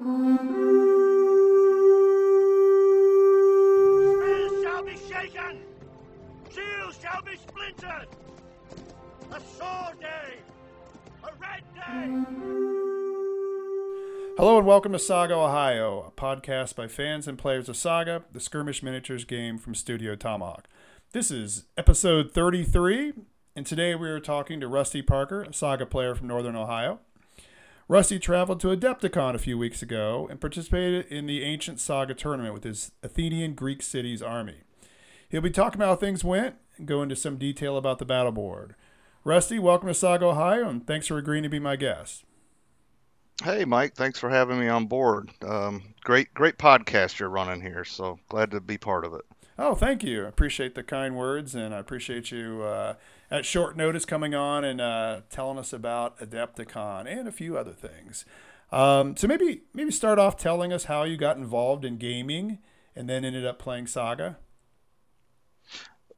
Spears shall be shaken, shields shall be splintered. A sword day, a red day. Hello and welcome to Saga Ohio, a podcast by fans and players of Saga, the skirmish miniatures game from Studio Tomahawk. This is episode 33, and today we are talking to Rusty Parker, a Saga player from Northern Ohio. Rusty traveled to Adepticon a few weeks ago and participated in the Ancient Saga tournament with his Athenian Greek cities army. He'll be talking about how things went and go into some detail about the battle board. Rusty, welcome to Saga Ohio, and thanks for agreeing to be my guest. Hey, Mike. Thanks for having me on board. Um, great, great podcast you're running here. So glad to be part of it. Oh, thank you. I appreciate the kind words, and I appreciate you uh, at short notice coming on and uh, telling us about Adepticon and a few other things. Um, so maybe maybe start off telling us how you got involved in gaming and then ended up playing Saga.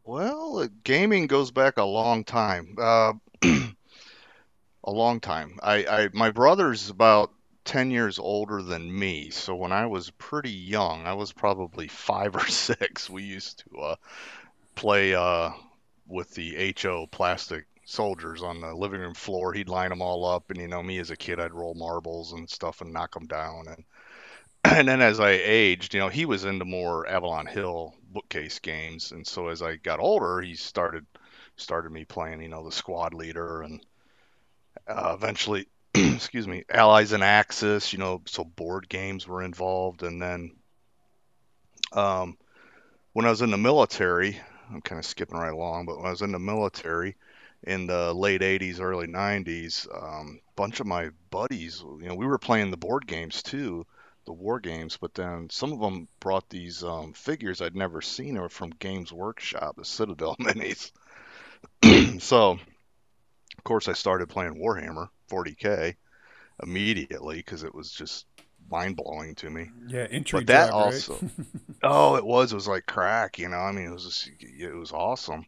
Well, uh, gaming goes back a long time. Uh, a long time. I, I, my brother's about 10 years older than me, so when I was pretty young, I was probably five or six, we used to uh, play uh, with the HO plastic soldiers on the living room floor. He'd line them all up, and you know, me as a kid, I'd roll marbles and stuff and knock them down. And and then as I aged, you know, he was into more Avalon Hill bookcase games, and so as I got older, he started started me playing, you know, the squad leader and uh, eventually, excuse me, Allies and Axis, you know, so board games were involved. And then um, when I was in the military, I'm kind of skipping right along, but when I was in the military in the late 80s, early 90s, a um, bunch of my buddies, you know, we were playing the board games too, the war games, but then some of them brought these um, figures I'd never seen. Were from Games Workshop, the Citadel minis. so of course, I started playing Warhammer 40k immediately because it was just mind blowing to me. Yeah, entry. But that drug, also, right? oh, it was. It was like crack. You know, I mean, it was just, it was awesome.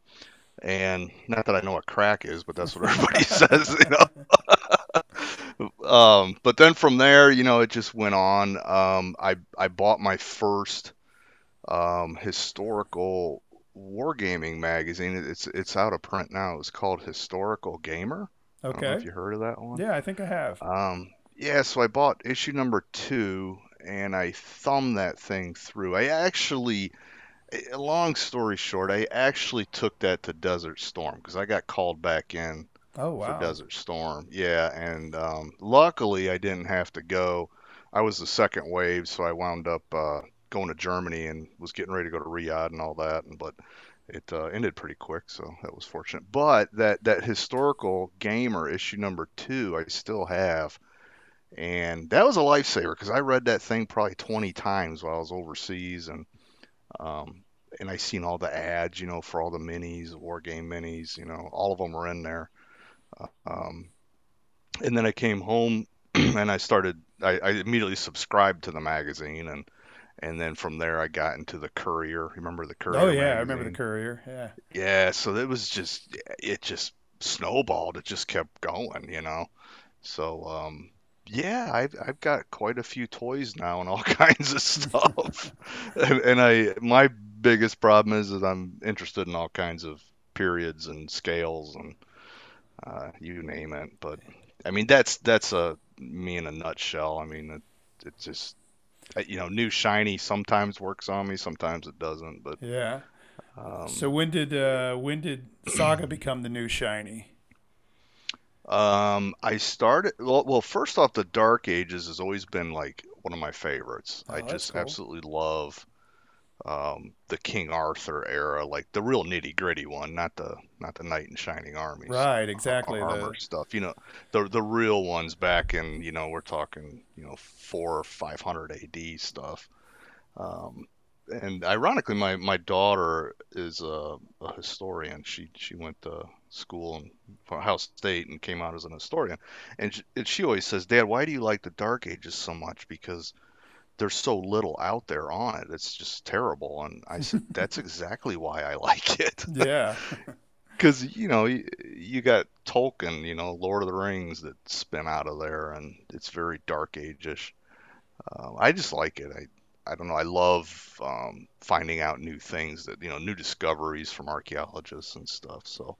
And not that I know what crack is, but that's what everybody says. You know. um, but then from there, you know, it just went on. Um, I I bought my first um, historical wargaming magazine. It's it's out of print now. It's called Historical Gamer. I okay. if you heard of that one. Yeah, I think I have. Um, yeah, so I bought issue number two, and I thumbed that thing through. I actually, a long story short, I actually took that to Desert Storm because I got called back in Oh wow. for Desert Storm. Yeah, and um, luckily I didn't have to go. I was the second wave, so I wound up uh, going to Germany and was getting ready to go to Riyadh and all that. And but it uh, ended pretty quick, so that was fortunate. But that that historical gamer issue number two, I still have, and that was a lifesaver because I read that thing probably 20 times while I was overseas, and um, and I seen all the ads, you know, for all the minis, war game minis, you know, all of them were in there. Uh, um, and then I came home and I started. I, I immediately subscribed to the magazine and and then from there I got into the Courier. Remember the Courier? Oh yeah, I remember the courier. Yeah. Yeah, so it was just it just snowballed. It just kept going, you know. So um yeah, I've I've got quite a few toys now and all kinds of stuff. and, and I my biggest problem is that I'm interested in all kinds of periods and scales and uh, you name it. But I mean that's that's a me in a nutshell. I mean it, it just you know new shiny sometimes works on me, sometimes it doesn't. But Yeah. um, So when did uh, when did Saga become the new shiny? Um, I started well, well. First off, the Dark Ages has always been like one of my favorites. Oh, I just cool. absolutely love um, the King Arthur era, like the real nitty gritty one, not the not the knight in shining armies Right, uh, exactly. armor The stuff. You know, the the real ones back in you know we're talking you know four or five hundred A.D. stuff. Um, and ironically, my, my daughter is a, a historian. She she went to school in Ohio State and came out as an historian. And she, and she always says, Dad, why do you like the Dark Ages so much? Because there's so little out there on it. It's just terrible. And I said, that's exactly why I like it. yeah. Because, you know, you, you got Tolkien, you know, Lord of the Rings that spin out of there, and it's very Dark Age-ish. uh, I just like it. I I don't know. I love um, finding out new things that you know, new discoveries from archaeologists and stuff. So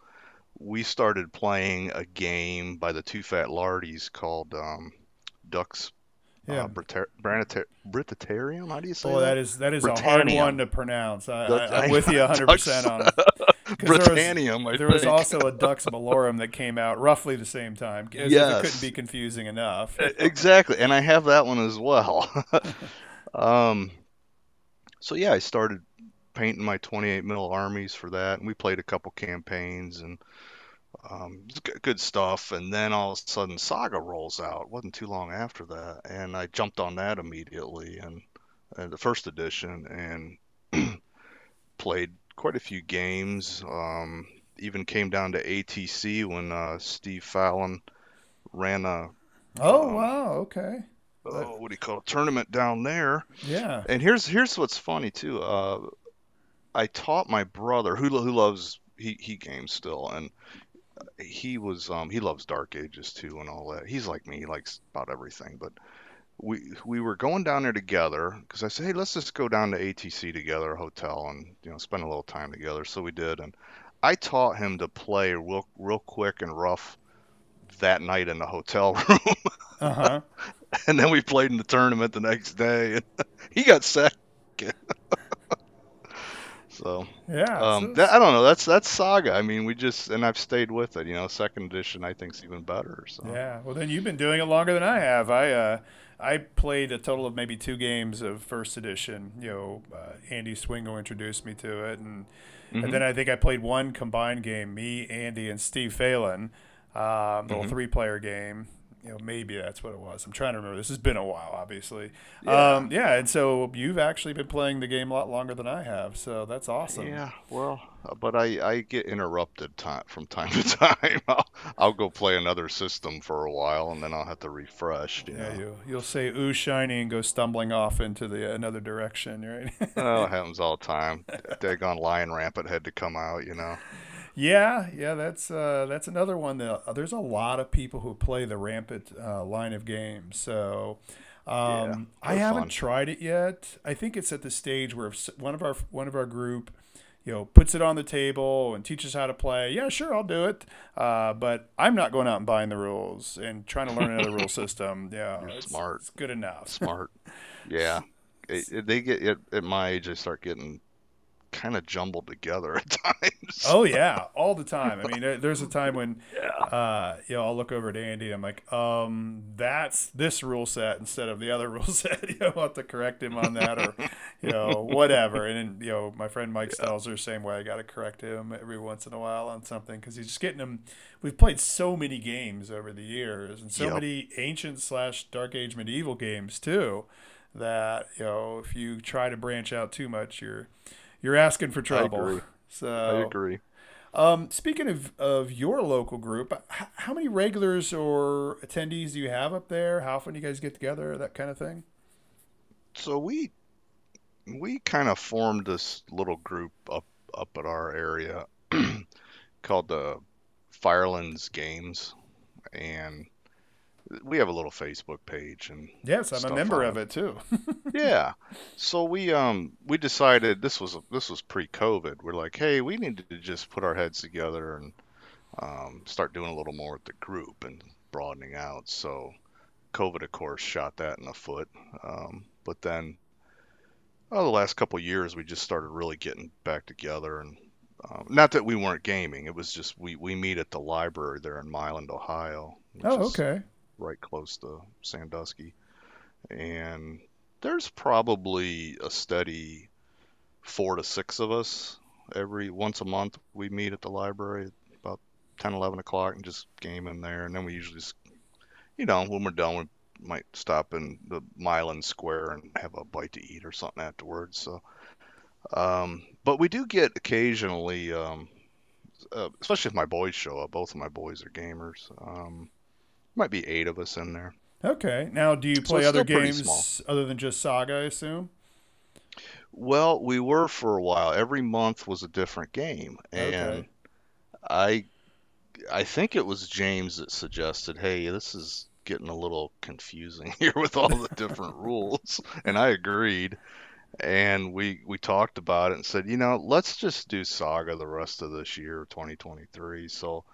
we started playing a game by the Two Fat Lardies called um, Dux Yeah. uh, Brita- Branita- Brititarium. How do you say Boy, that is that is a hard one to pronounce. I, I, I'm with you 100 percent on it. 'Cause there was- Britannium. I There was also a Dux Malorum that came out roughly the same time. As if it couldn't be confusing enough. exactly, and I have that one as well. um, so yeah, I started painting my 28 mil armies for that, and we played a couple campaigns and um, good stuff. And then all of a sudden, Saga rolls out. wasn't too long after that, and I jumped on that immediately, and, and the first edition, and played quite a few games. Um, even came down to ATC when uh, Steve Fallon ran a Oh Um, wow, okay, oh, what do you call it, tournament down there. yeah, And here's here's what's funny too. Uh, I taught my brother who who loves he he games still, and he was um he loves Dark Ages too and all that. He's like me, he likes about everything. But we we were going down there together because I said, hey, let's just go down to ATC together, a hotel, and you know spend a little time together. So we did, and I taught him to play real real quick and rough that night in the hotel room. uh huh. and then we played in the tournament the next day, and he got second. so Yeah. um, that, I don't know. That's that's Saga. I mean, we just and I've stayed with it. You know, second edition I think's even better. So Yeah, well then you've been doing it longer than I have. I uh, I played a total of maybe two games of first edition. You know, uh, Andy Swingo introduced me to it, and Mhm. and then I think I played one combined game. Me, Andy, and Steve Phelan, um, little Mhm. three player game. You know, maybe that's what it was. I'm trying to remember. This has been a while, obviously. Yeah. Um, yeah, and so you've actually been playing the game a lot longer than I have. So that's awesome. Yeah, well, uh, but I, I get interrupted time from time to time. I'll, I'll go play another system for a while, and then I'll have to refresh. You Yeah, know, you you'll say "ooh shiny" and go stumbling off into the another direction, right? oh, it happens all the time. Daggone lion rampant had to come out. You know. Yeah, yeah, that's uh, that's another one that uh, there's a lot of people who play the rampant uh, line of games. So um, I haven't fun. tried it yet. I think it's at the stage where if one of our one of our group, you know, puts it on the table and teaches how to play. Yeah, sure, I'll do it. Uh, but I'm not going out and buying the rules and trying to learn another rule system. Yeah, it's, smart. It's good enough. Smart. Yeah. It, it- they get at, at my age, they start getting kind of jumbled together at times. Oh yeah, all the time. I mean, there's a time when, uh, you know, I'll look over at Andy and I'm like, um, that's this rule set instead of the other rule set. you know, I'll have to correct him on that or, you know, whatever. And then, you know, my friend Mike Stelzer, same way. I got to correct him every once in a while on something because he's just getting them. We've played so many games over the years and so Yep. many ancient slash dark age medieval games too. That you know, if you try to branch out too much, you're you're asking for trouble. I agree. So I agree. um, speaking of, of your local group, h- how many regulars or attendees do you have up there? How often do you guys get together? That kind of thing. So we we kind of formed this little group up up at our area called the Firelands Games, and we have a little Facebook page and Yes, I'm a member of it too. yeah. So we um we decided this was this was pre-COVID. We're like, hey, we need to just put our heads together and um, start doing a little more with the group and broadening out. So COVID, of course, shot that in the foot. Um, but then, oh, the last couple of years, we just started really getting back together and. Um, not that we weren't gaming, it was just we, we meet at the library there in Milan, Ohio, oh, is okay. Right close to Sandusky. And there's probably a steady four to six of us every once a month. We meet at the library at about 10, 11 o'clock and just game in there. And then we usually just, you know, when we're done, we might stop in the Milan Square and have a bite to eat or something afterwards. So, um, but we do get occasionally, um, uh, especially if my boys show up. Both of my boys are gamers. Um, might be eight of us in there. Okay. Now, do you play it's other games other than just Saga? I assume. Well, we were for a while. Every month was a different game, and Okay. I I think it was James that suggested, "Hey, this is getting a little confusing here with all the different rules, and I agreed. And we we talked about it and said, you know, let's just do Saga the rest of this year, 2023. So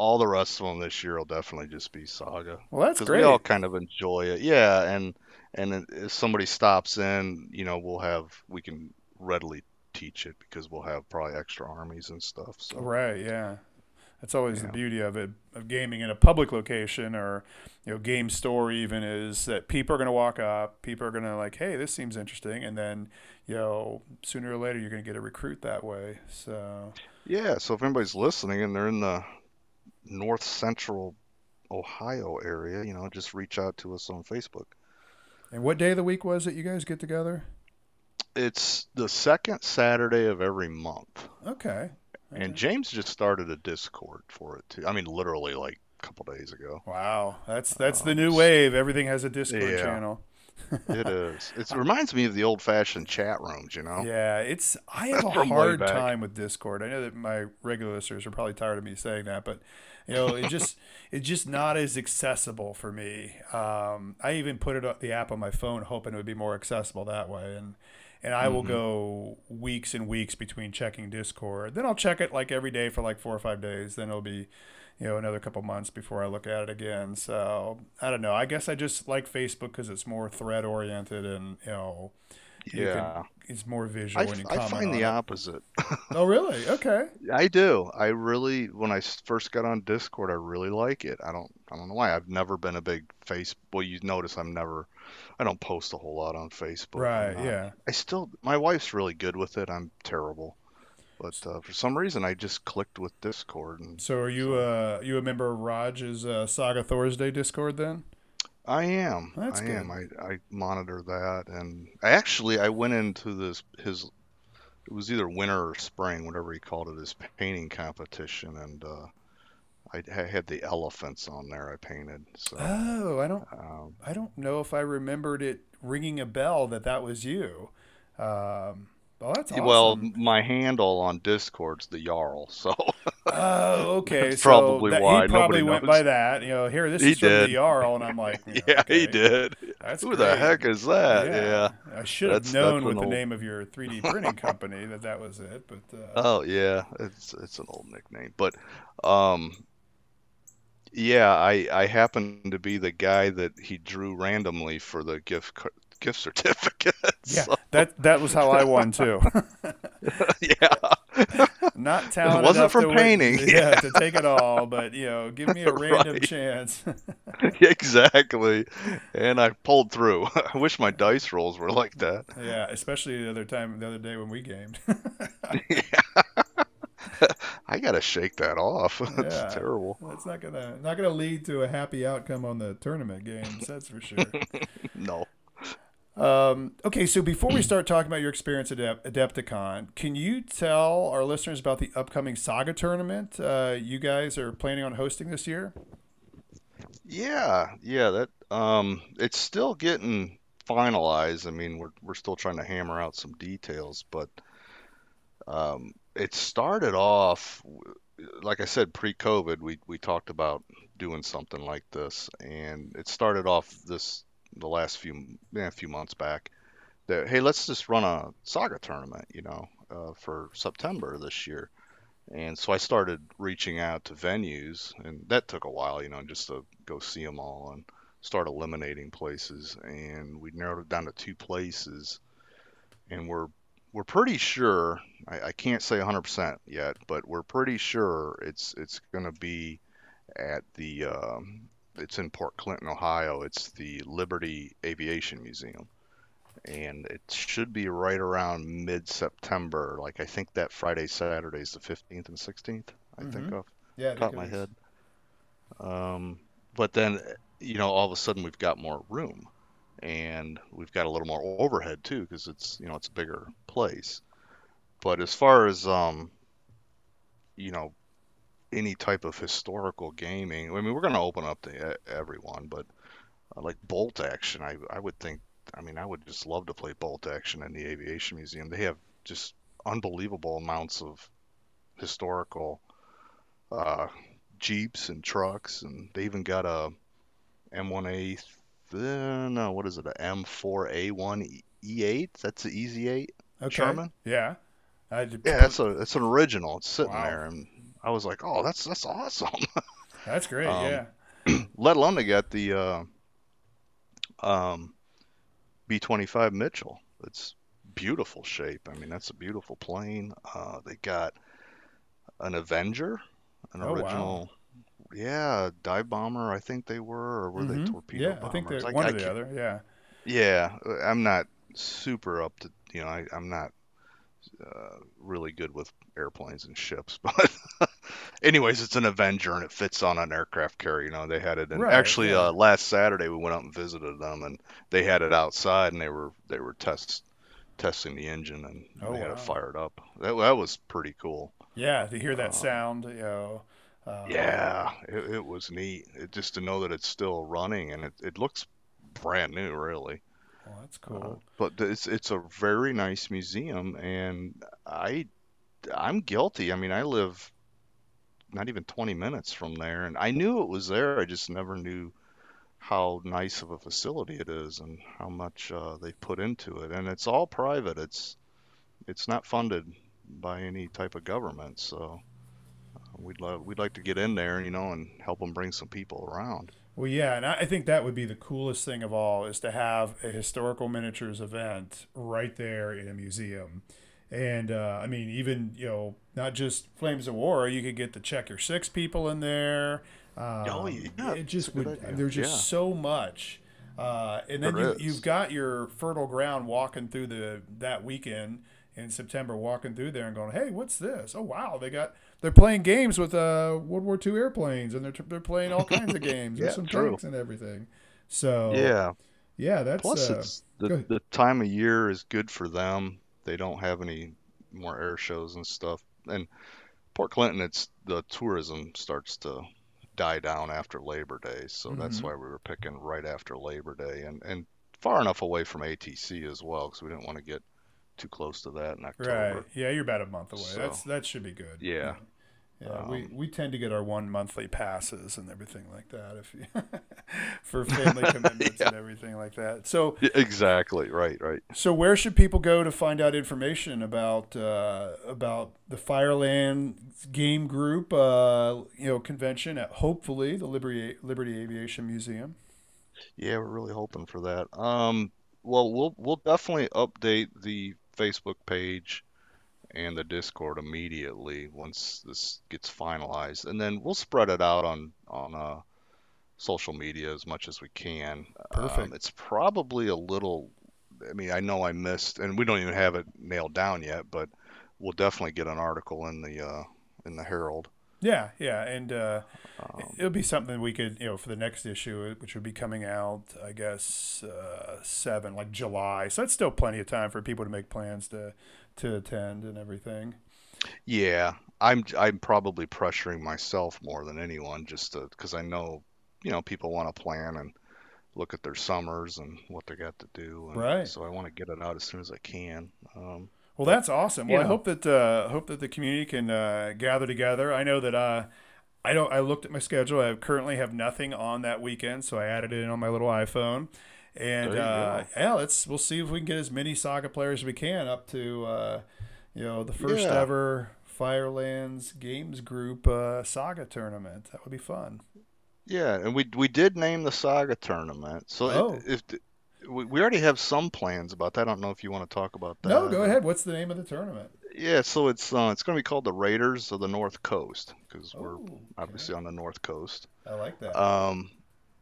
all the rest of them this year will definitely just be Saga. Well, that's great. we all kind of enjoy it. Yeah, and and if somebody stops in, you know, we'll have we can readily teach it because we'll have probably extra armies and stuff. So Right, yeah. That's always the beauty of it of gaming in a public location or you know game store even is that people are going to walk up, people are going to like, "Hey, this seems interesting." And then, you know, sooner or later you're going to get a recruit that way. So, yeah, so if anybody's listening and they're in the north central Ohio area, you know, just reach out to us on Facebook. and what day of the week was it you guys get together? It's the second Saturday of every month. Okay. And James just started a Discord for it too. I mean, literally like a couple days ago. Wow, that's that's the Um, new wave. Everything has a Discord yeah. channel. It is. It reminds me of the old-fashioned chat rooms, you know. Yeah, it's I have a hard time with Discord. I know that my regular listeners are probably tired of me saying that, but you know, it just it's just not as accessible for me. Um, I even put it the app on my phone, hoping it would be more accessible that way, and and I will Mhm. go weeks and weeks between checking Discord. Then I'll check it like every day for like four or five days. Then it'll be you know another couple months before I look at it again. So I don't know. I guess I just like Facebook because it's more thread oriented and you know you can- Yeah. it's more visual I, when you I find the it. opposite. Oh, really? Okay. I do. I really, when I first got on Discord, I really like it. I don't, I don't know why. I've never been a big face. Well, you notice I'm never, I don't post a whole lot on Facebook. Right. Yeah. I still, my wife's really good with it. I'm terrible, but uh, for some reason, I just clicked with Discord, and So, are you uh you a member of Raj's uh, Saga Thursday Discord then? I am. That's I good. am. I, I monitor that, and I actually I went into this his. It was either winter or spring, whatever he called it, his painting competition, and uh, I, I had the elephants on there. I painted. So, Oh, I don't um, I don't know if I remembered it ringing a bell that that was you. Um, well, that's awesome. well, my handle on Discord's the Jarl, so oh, okay. That's so probably that, why he probably nobody went knows. by that. You know, here this He is from the did. Jarl, and I'm like, you know, yeah, he did. That's Who the heck is that? Yeah. I should have known with the old- name of your 3D printing company that that was it, but uh, Oh yeah, it's it's an old nickname, but um, yeah, I I happen to be the guy that he drew randomly for the gift gift certificates. yeah, so, that that was how I won too. yeah, Not talented wasn't enough for to win- painting, yeah, yeah. to take it all, but you know, give me a random Right. chance. exactly. And I pulled through. I wish my dice rolls were like that. yeah, especially the other time, the other day when we gamed. yeah. I gotta shake that off. That's Yeah. terrible. That's not gonna not gonna lead to a happy outcome on the tournament games. That's for sure. No. Um, okay, so before we start talking about your experience at Adepticon, can you tell our listeners about the upcoming Saga tournament uh, you guys are planning on hosting this year? Yeah, yeah, that um it's still getting finalized. I mean, we're we're still trying to hammer out some details, but um it started off like I said pre-COVID, we we talked about doing something like this and it started off this the last few a few months back that hey, let's just run a saga tournament, you know, uh, for September this year. And so I started reaching out to venues, and that took a while, you know, just to go see them all and start eliminating places. And we narrowed it down to two places, and we're we're pretty sure. I, I can't say 100% yet, but we're pretty sure it's it's going to be at the. Um, it's in Port Clinton, Ohio. It's the Liberty Aviation Museum and it should be right around mid-September. Like I think that Friday, Saturday is the 15th and 16th. I think Mhm. off Yeah, top of my head. Um, but then, you know, all of a sudden we've got more room, and we've got a little more overhead too, because it's you know it's a bigger place. But as far as um, you know, any type of historical gaming, I mean, we're going to open up to everyone, but uh, like bolt action, I I would think. I mean, I would just love to play bolt action in the aviation museum. They have just unbelievable amounts of historical uh, jeeps and trucks, and they even got a M1A, uh, no, what is it? A M4A1 E8? That's the Easy 8 Okay. Sherman. Yeah. Yeah, that's a that's an original. It's sitting Wow. there, and I was like, oh, that's that's awesome. that's great. um, yeah. Let alone they got the uh, um, B25 Mitchell. It's beautiful shape. I mean, that's a beautiful plane. Uh, they got an Avenger, an Oh, wow. Yeah, dive bomber. I think they were, or were Mhm. they torpedo Yeah, bombers? I think they're I- one I or the can't- other. Yeah. Yeah, I'm not super up to, you know, I, I'm not uh, really good with airplanes and ships, but anyways, it's an Avenger and it fits on an aircraft carrier. You know, they had it in Right, actually yeah. uh, last Saturday we went out and visited them and they had it outside and they were they were test testing the engine and Oh, they had wow. it fired up. That that was pretty cool. Yeah. To hear that Uh, sound, you know. Uh, Yeah, it, it was neat. It, just to know that it's still running and it, it looks brand new, really. Well, that's Uh, cool. but it's it's a very nice museum, and I I'm guilty. I mean, I live not even 20 minutes from there, and I knew it was there. I just never knew how nice of a facility it is and how much uh, they put into it. And it's all private. It's it's not funded by any type of government, so uh, we'd love we'd like to get in there, you know, and help them bring some people around. Well, yeah, and I I think that would be the coolest thing of all is to have a historical miniatures event right there in a museum. And uh, I mean, even you know, not just Flames of War, you could get the Check Your Six people in there. Um, Oh, yeah, it just that's a good would. idea. There's just Yeah. so much, uh, and then There you, you've got your fertile ground walking through the that weekend in September, walking through there and going, "Hey, what's this? Oh wow, they got they're playing games with uh, World War II airplanes, and they're they're playing all kinds of games Yeah, with some true. tanks and everything." So Yeah. yeah, that's Plus, uh, it's the the time of year is good for them. They don't have any more air shows and stuff. And Port Clinton, it's the tourism starts to die down after Labor Day, so that's Mhm. why we were picking right after Labor Day and and far enough away from ATC as well, because we didn't want to get too close to that in October. right. Yeah, you're about a month away. So, that's that should be good. yeah. Yeah, we, Um, we tend to get our one monthly passes and everything like that if you, for family commitments and everything like that. So exactly. Right. Right. So where should people go to find out information about uh, about the Fireland Game Group, uh, you know, convention at hopefully the Liberty Liberty Aviation Museum? Yeah, we're really hoping for that. Um, well, we'll we'll definitely update the Facebook page and the Discord immediately once this gets finalized, and then we'll spread it out on on uh, social media as much as we can. Perfect. Um, it's probably a little. I mean, I know I missed, and we don't even have it nailed down yet, but we'll definitely get an article in the uh, in the Herald. Yeah, yeah, and uh, Um, it'll be something we could, you know, for the next issue, which would be coming out, I guess, uh, seven, like July. So that's still plenty of time for people to make plans to to attend and everything. Yeah, I'm I'm probably pressuring myself more than anyone just because I know, you know, people want to plan and look at their summers and what they got to do. And Right. So I want to get it out as soon as I can. Um, Well, that's awesome. Well, I hope that uh, hope that the community can uh, gather together. I know that uh, I don't. I looked at my schedule. I currently have nothing on that weekend, so I added it in on my little iPhone. And uh, yeah, let's we'll see if we can get as many Saga players as we can up to uh, you know the first Yeah. ever Firelands Games Group uh, Saga tournament. That would be fun. yeah, and we we did name the Saga tournament. So Oh. if, if we, we already have some plans about that. I don't know if you want to talk about that. no, go ahead. What's the name of the tournament? Yeah, so it's uh, it's going to be called the Raiders of the North Coast because we're Oh, okay. obviously on the North Coast. I like that. Um,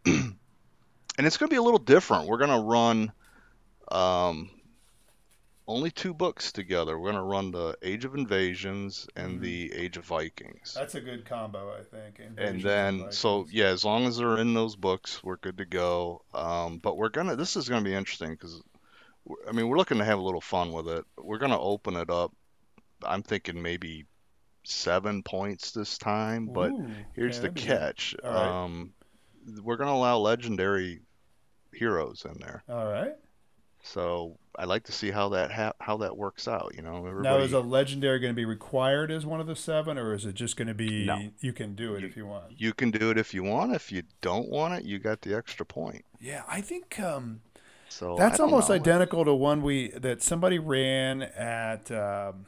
and it's going to be a little different. We're going to run um, only two books together. We're going to run the Age of Invasions and Mhm. the Age of Vikings. That's a good combo, I think. and Invasions then, so yeah, as long as they're in those books, we're good to go. Um, but we're gonna. This is gonna be interesting because, I mean, we're looking to have a little fun with it. We're gonna open it up. I'm thinking maybe seven points this time, but Ooh, Here's the that'd be good. catch. Right. Um, we're gonna allow legendary heroes in there. All right. So I'd like to see how that ha- how that works out. You know, Now, is a legendary going to be required as one of the seven, or is it just going to be No. you can do it if you want? you can do it if you want. If you don't want it, you got the extra point. Yeah, I think um, So that's almost know. identical to one we that somebody ran at um,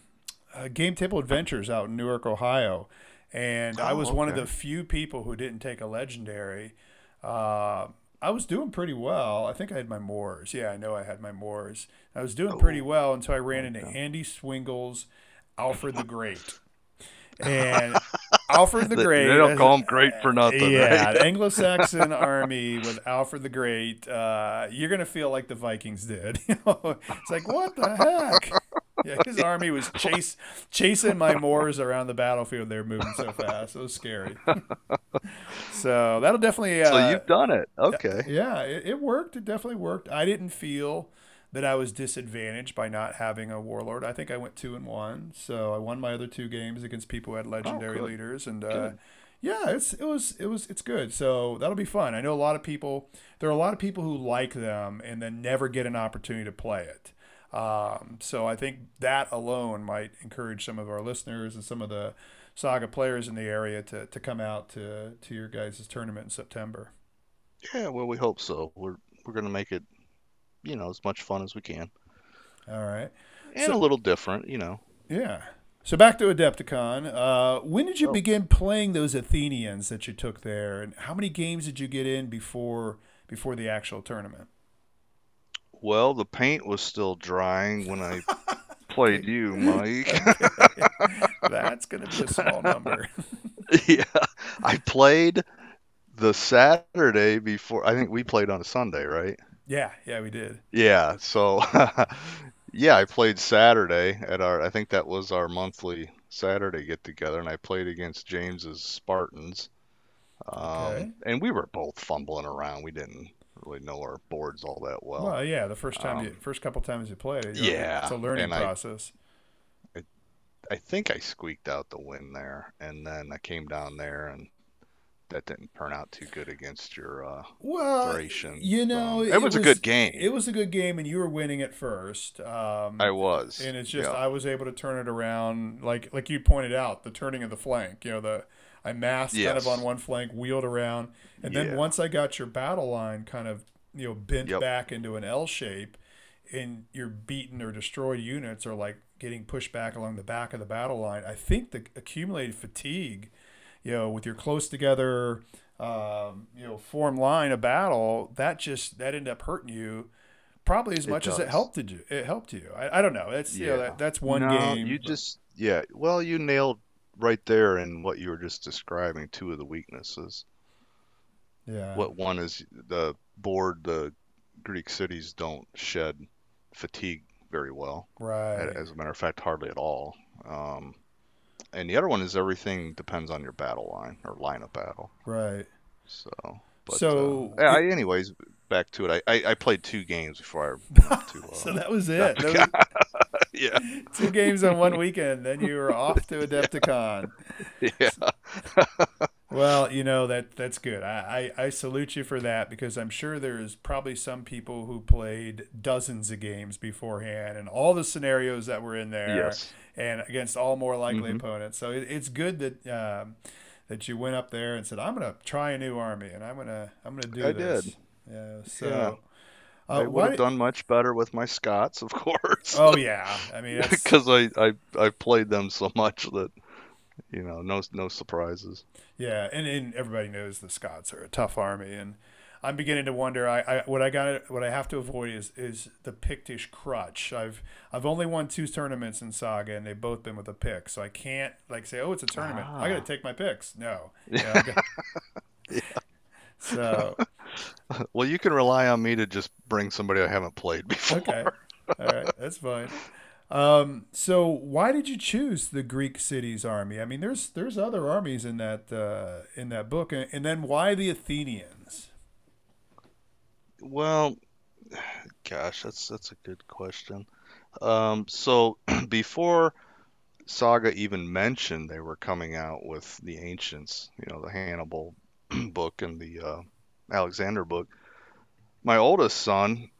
uh, Game Table Adventures out in Newark, Ohio, and I Oh, was one of the few people who didn't take a legendary. Uh, I was doing pretty well. I think I had my Moors. Yeah, I know I had my Moors. I was doing pretty Oh, well until I ran into. Andy Swingles, Alfred the Great. And Alfred the Great. they don't call him great for nothing, Yeah, right? the Anglo-Saxon army with Alfred the Great. Uh, you're gonna feel like the Vikings did. It's like what the heck? Yeah, his army was chase chasing my Moors around the battlefield. They were moving so fast. It was scary. so that'll definitely. Uh, So you've done it. Okay. yeah, it, it worked. It definitely worked. I didn't feel that I was disadvantaged by not having a warlord. I think I went two and one, so I won my other two games against people who had legendary good. leaders, and uh, yeah, it's it was it was it's good. So that'll be fun. I know a lot of people. There are a lot of people who like them and then never get an opportunity to play it. Um, so I think that alone might encourage some of our listeners and some of the saga players in the area to, to come out to, to your guys' tournament in September. Yeah. Well, we hope so. We're we're gonna make it, you know, as much fun as we can, All right. and So- a little different. You know. Yeah. So back to Adepticon. Uh, when did you Oh. begin playing those Athenians that you took there, and how many games did you get in before before the actual tournament? Well, the paint was still drying when I played you, Mike. That's going to be a small number. yeah, I played the Saturday before. I think we played on a Sunday, right? yeah, yeah, we did. Yeah. So, yeah, I played Saturday at our. I think that was our monthly Saturday get together, and I played against James's Spartans. Um, Okay. and we were both fumbling around. We didn't really know our boards all that well. Well, yeah, the first time, um, you, first couple times you played it, Yeah, it's a learning I- process. I think I squeaked out the win there, and then I came down there, and that didn't turn out too good against your uh, Well, Thracians. you know, Um, it, was, a good game. It was a good game, and you were winning at first. Um, I was. and it's just yeah. I was able to turn it around, like like you pointed out, the turning of the flank. You know, the I masked kind of on one flank, wheeled around, and then once I got your battle line kind of you know bent Yep. back into an L shape, and your beaten or destroyed units are like getting pushed back along the back of the battle line. I think the accumulated fatigue, you know, with your close together. Um, you know, form line of battle that just that ended up hurting you probably as It much as it helped you. It helped you. I, I don't know. It's you know that, that's one no, game. You but- just yeah. Well, you nailed right there in what you were just describing. Two of the weaknesses. yeah. What one is the board. The Greek cities don't shed fatigue very well. right. As a matter of fact, hardly at all. Um, and the other one is everything depends on your battle line or line of battle. Right. So, but, So, uh, I, anyways, back to it. I, I, I played two games before I to. Uh, So that was it. That was yeah, two games on one weekend. Then you were off to Adepticon. yeah, Well, you know that that's good. I, I, I salute you for that because I'm sure there's probably some people who played dozens of games beforehand and all the scenarios that were in there yes, and against all more likely Mhm. opponents. So it, it's good that um, that you went up there and said, "I'm going to try a new army and I'm going to I'm going to do I this." did. Yeah. So. Yeah. Uh, I would have done much better with my Scots, of course. Oh yeah, I mean, because I, I I played them so much that you know no no surprises. yeah, and, and everybody knows the Scots are a tough army, and I'm beginning to wonder. I, I what I got what I have to avoid is is the Pictish crutch. I've I've only won two tournaments in Saga, and they've both been with a Pict, so I can't like say, oh, it's a tournament. I got to Ah. take my Picts. No. You know, I got- So Well, you can rely on me to just bring somebody I haven't played before. okay, all right, that's fine. Um, so why did you choose the Greek cities army? I mean, there's there's other armies in that uh, in that book, and, and then why the Athenians? Well, gosh, that's that's a good question. Um, so before Saga even mentioned they were coming out with the Ancients, you know, the Hannibal book and the uh, Alexander book, my oldest son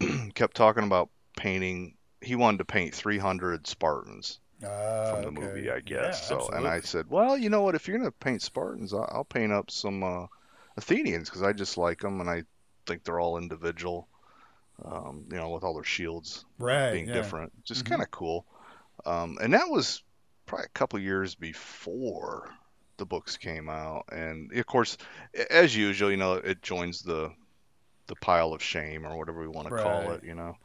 kept talking about painting. He wanted to paint 300 Spartans Uh, from the okay. movie, I Yeah, guess. so, and I said, well, you know what? If you're gonna paint Spartans, I'll, I'll paint up some uh, Athenians because I just like them and I think they're all individual. Um, you know, with all their shields right, being yeah. different, just Mhm. kind of cool. Um, and that was probably a couple years before the books came out, and of course, as usual, you know, it joins the the pile of shame or whatever we want to call it, you know.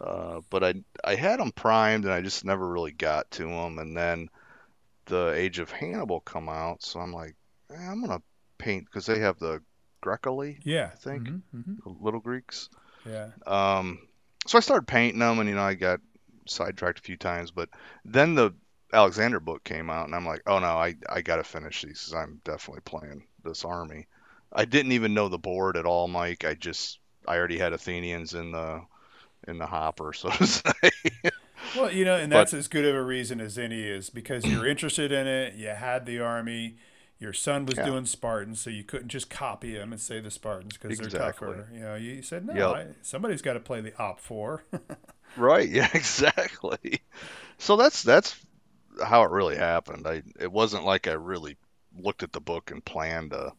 Uh, but I I had them primed, and I just never really got to them. And then the Age of Hannibal come out, so I'm like, eh, I'm gonna paint because they have the Graeculi, Yeah. I think. Mhm, mhm. the Little Greeks. Yeah. Um, so I started painting them, and you know, I got sidetracked a few times. But then the Alexander book came out, and I'm like, oh no, I I gotta finish these 'cause I'm definitely playing this army. I didn't even know the board at all, Mike. I just I already had Athenians in the in the hopper, so to say. Well, you know, and But- that's as good of a reason as any is because you're interested in it. You had the army. Your son was Yeah. doing Spartans, so you couldn't just copy him and say the Spartans because they're tougher. You know, you said no. Yep. I, somebody's got to play the OPFOR. Right, yeah, exactly. So that's that's how it really happened. I it wasn't like I really looked at the book and planned a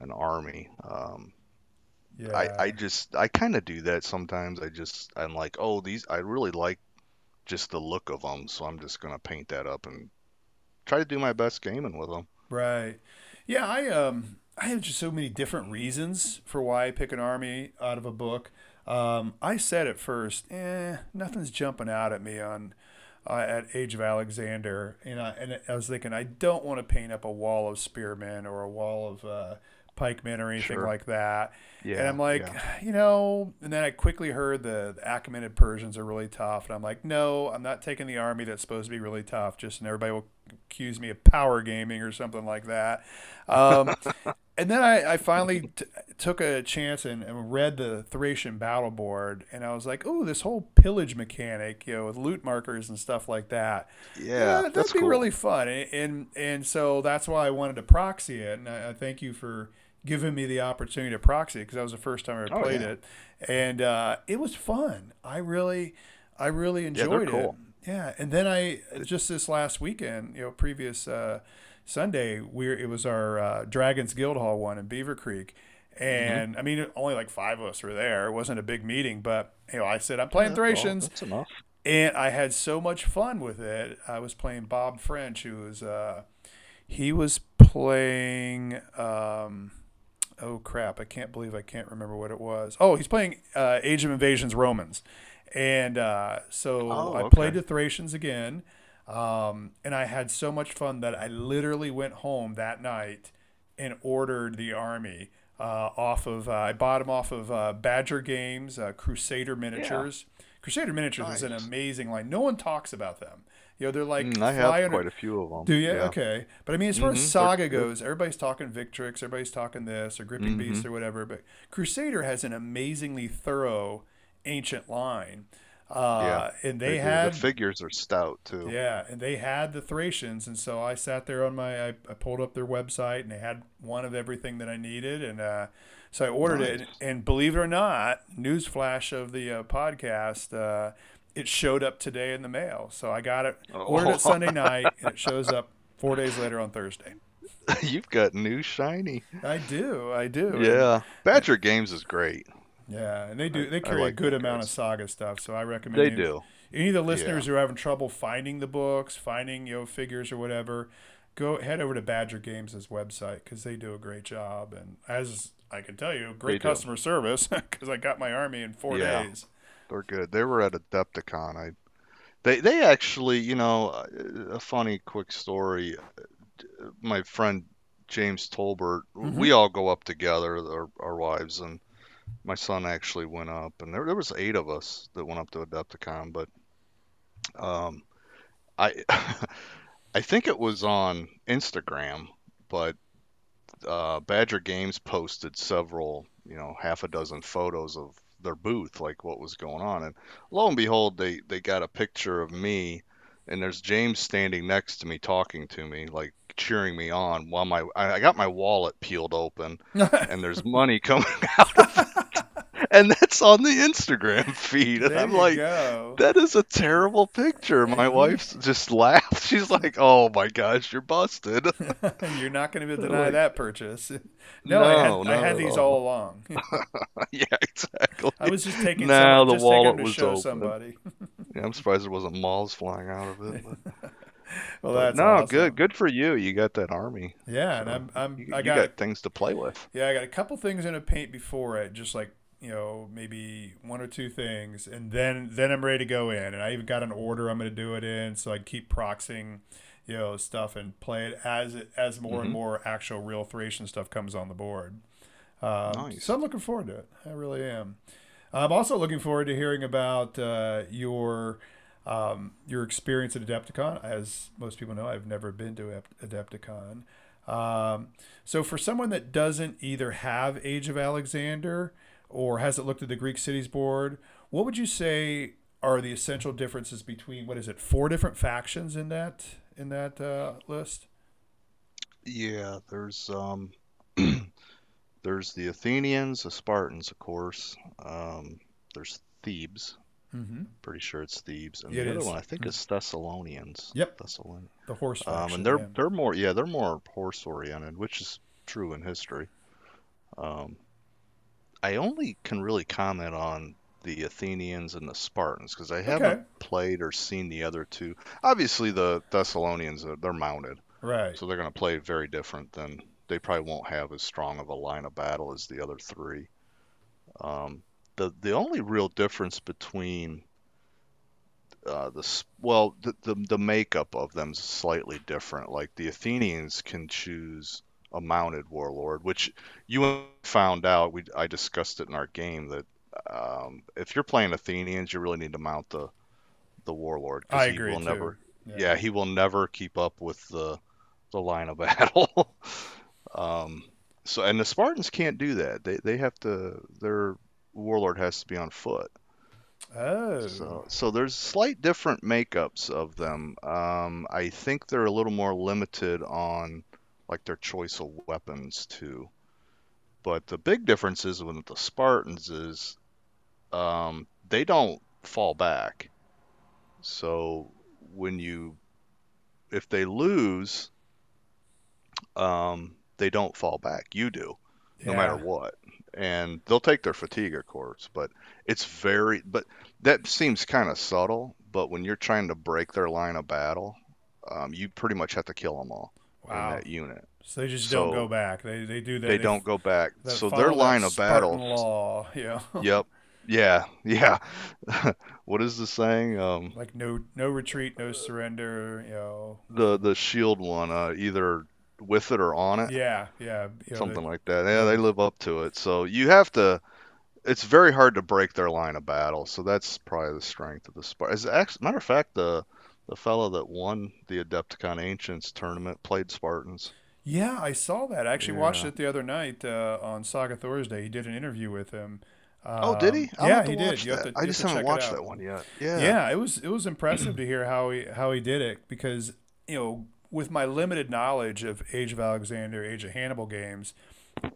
an army. Um, yeah. I, I just I kind of do that sometimes. I just I'm like, oh, these I really like just the look of them, so I'm just gonna paint that up and try to do my best gaming with them. Right. Yeah, I um I have just so many different reasons for why I pick an army out of a book. Um, I said at first, eh, nothing's jumping out at me on uh, at Age of Alexander, and I and I was thinking I don't want to paint up a wall of spearmen or a wall of uh, pikemen or anything Sure. like that. Yeah, and I'm like, yeah. you know, and then I quickly heard the, the Achaemenid Persians are really tough, and I'm like, no, I'm not taking the army that's supposed to be really tough. Just and everybody will accuse me of power gaming or something like that. Um, and then I, I finally t- took a chance and, and read the Thracian battle board, and I was like, oh, this whole pillage mechanic, you know, with loot markers and stuff like that. yeah, that'd that's be cool. really fun, and, and and so that's why I wanted to proxy it, and I, I thank you for giving me the opportunity to proxy it because that was the first time I ever Oh, played yeah. it, and uh, it was fun. I really, I really enjoyed it. cool. Yeah, and then I just this last weekend, you know, previous uh, Sunday, we it was our uh, Dragons Guildhall one in Beavercreek. Mm-hmm. And I mean, only like five of us were there. It wasn't a big meeting, but you know, I said I'm playing Yeah, well, Thracians, that's enough. and I had so much fun with it. I was playing Bob French, who was uh, he was playing. Um, oh crap! I can't believe I can't remember what it was. Oh, he's playing uh, Age of Invasions Romans, and uh, so Oh, I played the Thracians again, um, and I had so much fun that I literally went home that night and ordered the army. Uh, off of, uh, I bought them off of uh, Badger Games, uh, Crusader Miniatures. Crusader Miniatures is an amazing line. No one talks about them. You know, they're like Mm, I have under- quite a few of them. do you? Yeah. Okay. But I mean, as far Mhm, as they're Saga goes, everybody's talking Victrix, everybody's talking this or Gripping Mm-hmm. Beast or whatever. But Crusader has an amazingly thorough ancient line. Uh, yeah, and they, do. had the figures are stout too. yeah, and they had the Thracians, and so I sat there on my, I, I pulled up their website, and they had one of everything that I needed, and uh, so I ordered it. Nice. And believe it or not, newsflash of the uh, podcast, uh, it showed up today in the mail. So I got it, ordered Oh. it Sunday night, and it shows up four days later on Thursday. You've got new shiny. I do, I do. Yeah, Badger Games is great. Yeah, and they do. I- They carry a good amount guys. of saga stuff, so I recommend They any- do. Any of the listeners who are having trouble finding the books, finding you know figures or whatever, go head over to Badger Games' website because they do a great job. And as I can tell you, great do. customer service because I got my army in four Yeah. days. They're good. They were at Adepticon. I, they they actually, you know, a funny quick story. My friend James Tolbert, Mm-hmm. we all go up together, our, our wives, and my son actually went up, and there there was eight of us that went up to Adepticon, but um, I I think it was on Instagram, but uh, Badger Games posted several, you know, half a dozen photos of their booth, like what was going on, and lo and behold, they they got a picture of me, and there's James standing next to me talking to me, like cheering me on, while my I got my wallet peeled open, and there's money coming out. And that's on the Instagram feed. And There I'm like, go. that is a terrible picture. My mm-hmm. wife just laughed. She's like, oh my gosh, you're busted. You're not going to deny Like- that purchase. No, I had, No, I had these all. along. yeah, exactly. I was just taking Now some, the wallet was show open. somebody. Yeah, I'm surprised there wasn't malls flying out of it. But, Well, that's no, awesome. good, good for you. You got that army. Yeah, and I'm, I'm You, I you got, got things to play with. yeah, I got a couple things in a paint before it, just like you know maybe one or two things, and then then I'm ready to go in, and I even got an order I'm going to do it in, so I keep proxying, you know, stuff and play it as it as more and Mhm. more actual real Thracian stuff comes on the board. Um, Nice. So I'm looking forward to it. I really am. I'm also looking forward to hearing about uh, your um, your experience at Adepticon. As most people know, I've never been to Adepticon. Um, so for someone that doesn't either have Age of Alexander or has it looked at the Greek cities board, what would you say are the essential differences between what is it, four different factions in that in that uh, list? Yeah, there's um, there's the Athenians, the Spartans, of course. Um, there's Thebes. Mm-hmm. Pretty sure it's Thebes, and it the other is. one I think is Thessalonians. Yep. Thessalon. The horse Um, faction. and they're yeah. they're more yeah they're more horse oriented, which is true in history. Um, I only can really comment on the Athenians and the Spartans because I haven't Okay. played or seen the other two. Obviously, the Thessalonians they're mounted, right. so they're going to play very different than they probably won't have as strong of a line of battle as the other three. Um, the the only real difference between uh, the well the, the the makeup of them is slightly different. Like the Athenians can choose a mounted warlord, which you found out. We I discussed it in our game that um, if you're playing Athenians, you really need to mount the the warlord. I he agree will too. never yeah, he will never keep up with the the line of battle. um, so and the Spartans can't do that. They they have to their warlord has to be on foot. Oh. So so there's slight different makeups of them. Um, I think they're a little more limited on like their choice of weapons too. But the big difference is with the Spartans is um, they don't fall back. So when you if they lose, um, they don't fall back. You do no matter what. And they'll take their fatigue, of course, but it's very, but that seems kind of subtle. But when you're trying to break their line of battle, um, you pretty much have to kill them all Wow. in that unit. So they just So- don't go back. They they do that. They don't go back. So their line of battle. Law. Yeah. Yep. Yeah. Yeah. what is the saying? Um, like no no retreat, no surrender. You know. the the shield one, uh, either with it or on it. Yeah. Yeah. you know, something they- like that. Yeah, they live up to it. So you have to. It's very hard to break their line of battle. So that's probably the strength of the Spartans. As a matter of fact, the the fellow that won the Adepticon Ancients tournament played Spartans. Yeah, I saw that. I actually watched it the other night uh, on Saga Thursday. He did an interview with him. oh, did he? Um, I'll yeah, he did. To- I just have haven't watched that one yet. Yeah. Yeah, it was it was impressive to hear how he how he did it because you know with my limited knowledge of Age of Alexander, Age of Hannibal games,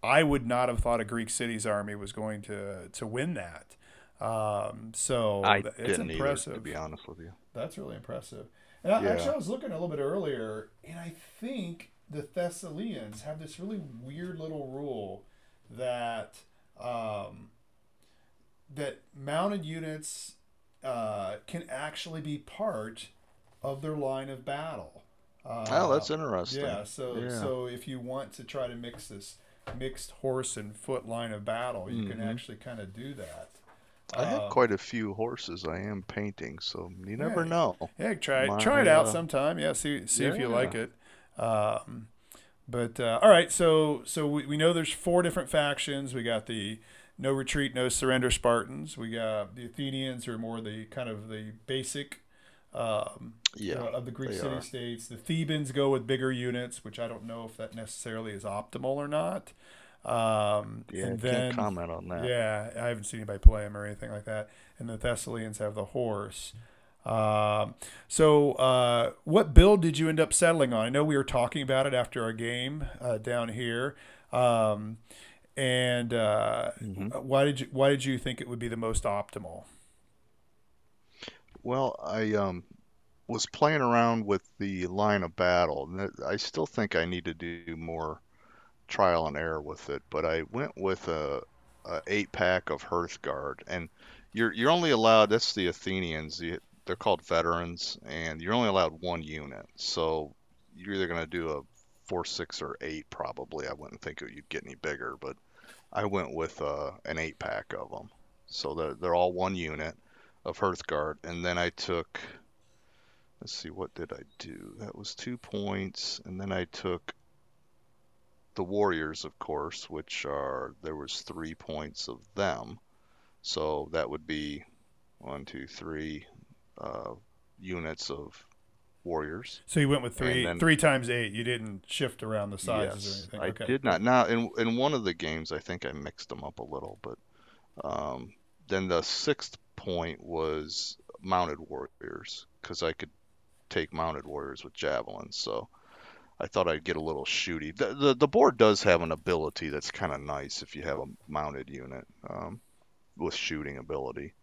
I would not have thought a Greek city's army was going to to win that. Um, so I it's didn't either, impressive. to be honest with you. That's really impressive. And I, Yeah. actually, I was looking a little bit earlier, and I think the Thessalians have this really weird little rule that um, that mounted units uh, can actually be part of their line of battle. Uh, oh, that's interesting. yeah. So Yeah. so if you want to try to mix this mixed horse and foot line of battle, you can Mhm. actually kind of do that. I have Um, quite a few horses I am painting, so you never Yeah. know. Yeah, try it. My, Try it out uh, sometime. Yeah, see see if you Yeah. like it. Um, but uh, all right, so so we, we know there's four different factions. We got the no retreat, no surrender Spartans. We got the Athenians, who are more the kind of the basic um, Yeah. uh, of the Greek city are. states. The Thebans go with bigger units, which I don't know if that necessarily is optimal or not. Um, Yeah, and then can't comment on that. yeah, I haven't seen anybody play him or anything like that. And the Thessalians have the horse. Um, so, uh, what build did you end up settling on? I know we were talking about it after our game uh, down here. Um, And uh, Mhm. why did you why did you think it would be the most optimal? Well, I um was playing around with the line of battle, and I still think I need to do more trial and error with it. But I went with a, a eight pack of Hearthguard, and you're you're only allowed. That's the Athenians. The, they're called veterans, and you're only allowed one unit. So you're either gonna do a four, six, or eight. Probably. I wouldn't think you'd get any bigger, but I went with uh, an eight pack of them. So they're they're all one unit of Hearthguard, and then I took. Let's see, what did I do? That was two points, and then I took the Warriors, of course, which are there was three points of them, so that would be one, two, three uh, units of Warriors. So you went with three then- three times eight. You didn't shift around the sizes or Yes, anything. I okay. did not. Now, in in one of the games, I think I mixed them up a little, but um, then the sixth point was mounted warriors because I could take mounted warriors with javelins. So I thought I'd get a little shooty. The the, the board does have an ability that's kind of nice if you have a mounted unit um, with shooting ability.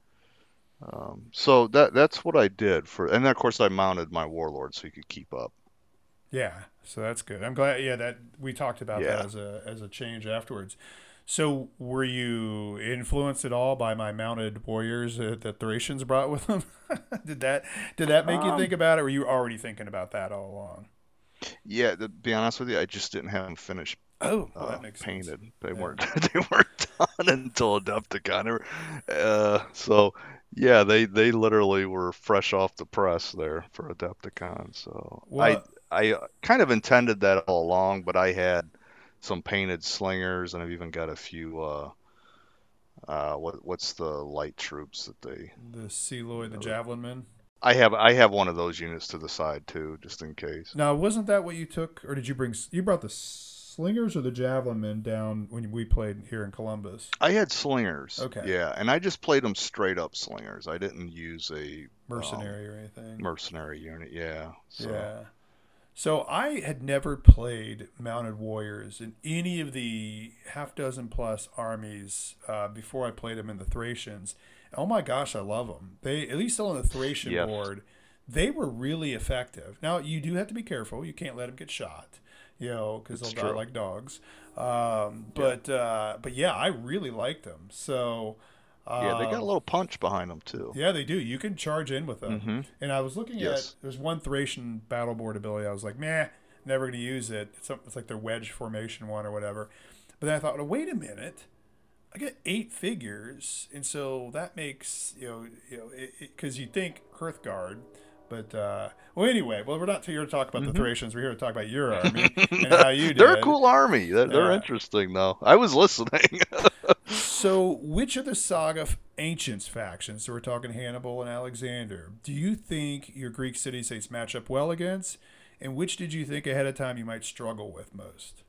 Um, so that that's what I did for, and then of course I mounted my warlord so he could keep up. Yeah, so that's good. I'm glad. Yeah, that we talked about Yeah. that as a as a change afterwards. So, were you influenced at all by my mounted warriors that the Thracians brought with them? did that did that make you Um, think about it? Or were you already thinking about that all along? Yeah, to be honest with you, I just didn't have them finished Oh, well, uh, makes sense. painted. They Yeah. weren't they weren't done until Adepticon. Uh, so yeah, they they literally were fresh off the press there for Adepticon. So I I kind of intended that all along, but I had some painted slingers, and I've even got a few. Uh, uh, what what's the light troops that they? the Psiloi, the Javelin Men. I have I have one of those units to the side too, just in case. Now, wasn't that what you took, or did you bring? You brought the Slingers or the Javelin Men down when we played here in Columbus? I had slingers. Okay. Yeah, and I just played them straight up slingers. I didn't use a Mercenary or anything? mercenary unit. Yeah. So, Yeah. So I had never played mounted warriors in any of the half dozen plus armies uh, before I played them in the Thracians. Oh my gosh, I love them. They at least still on the Thracian Yes. board, they were really effective. Now you do have to be careful. You can't let them get shot, you know, because they'll It's die like dogs. Um, but uh, but yeah, I really liked them. So. Yeah, they got um, a little punch behind them too. yeah, they do. You can charge in with them. Mhm. And I was looking Yes. at there's one Thracian battle board ability. I was like, meh, never going to use it. It's, it's like their wedge formation one or whatever. But then I thought, oh, wait a minute. I get eight figures, and so that makes you know you know because you think Hearthguard, but uh, well anyway, well we're not here to talk about the Thracians. We're here to talk about your army and how you did. Mm-hmm. They're a cool army. They're, they're interesting though. I was listening. So, which of the saga ancients factions, so we're talking Hannibal and Alexander, do you think your Greek city states match up well against? And which did you think ahead of time you might struggle with most?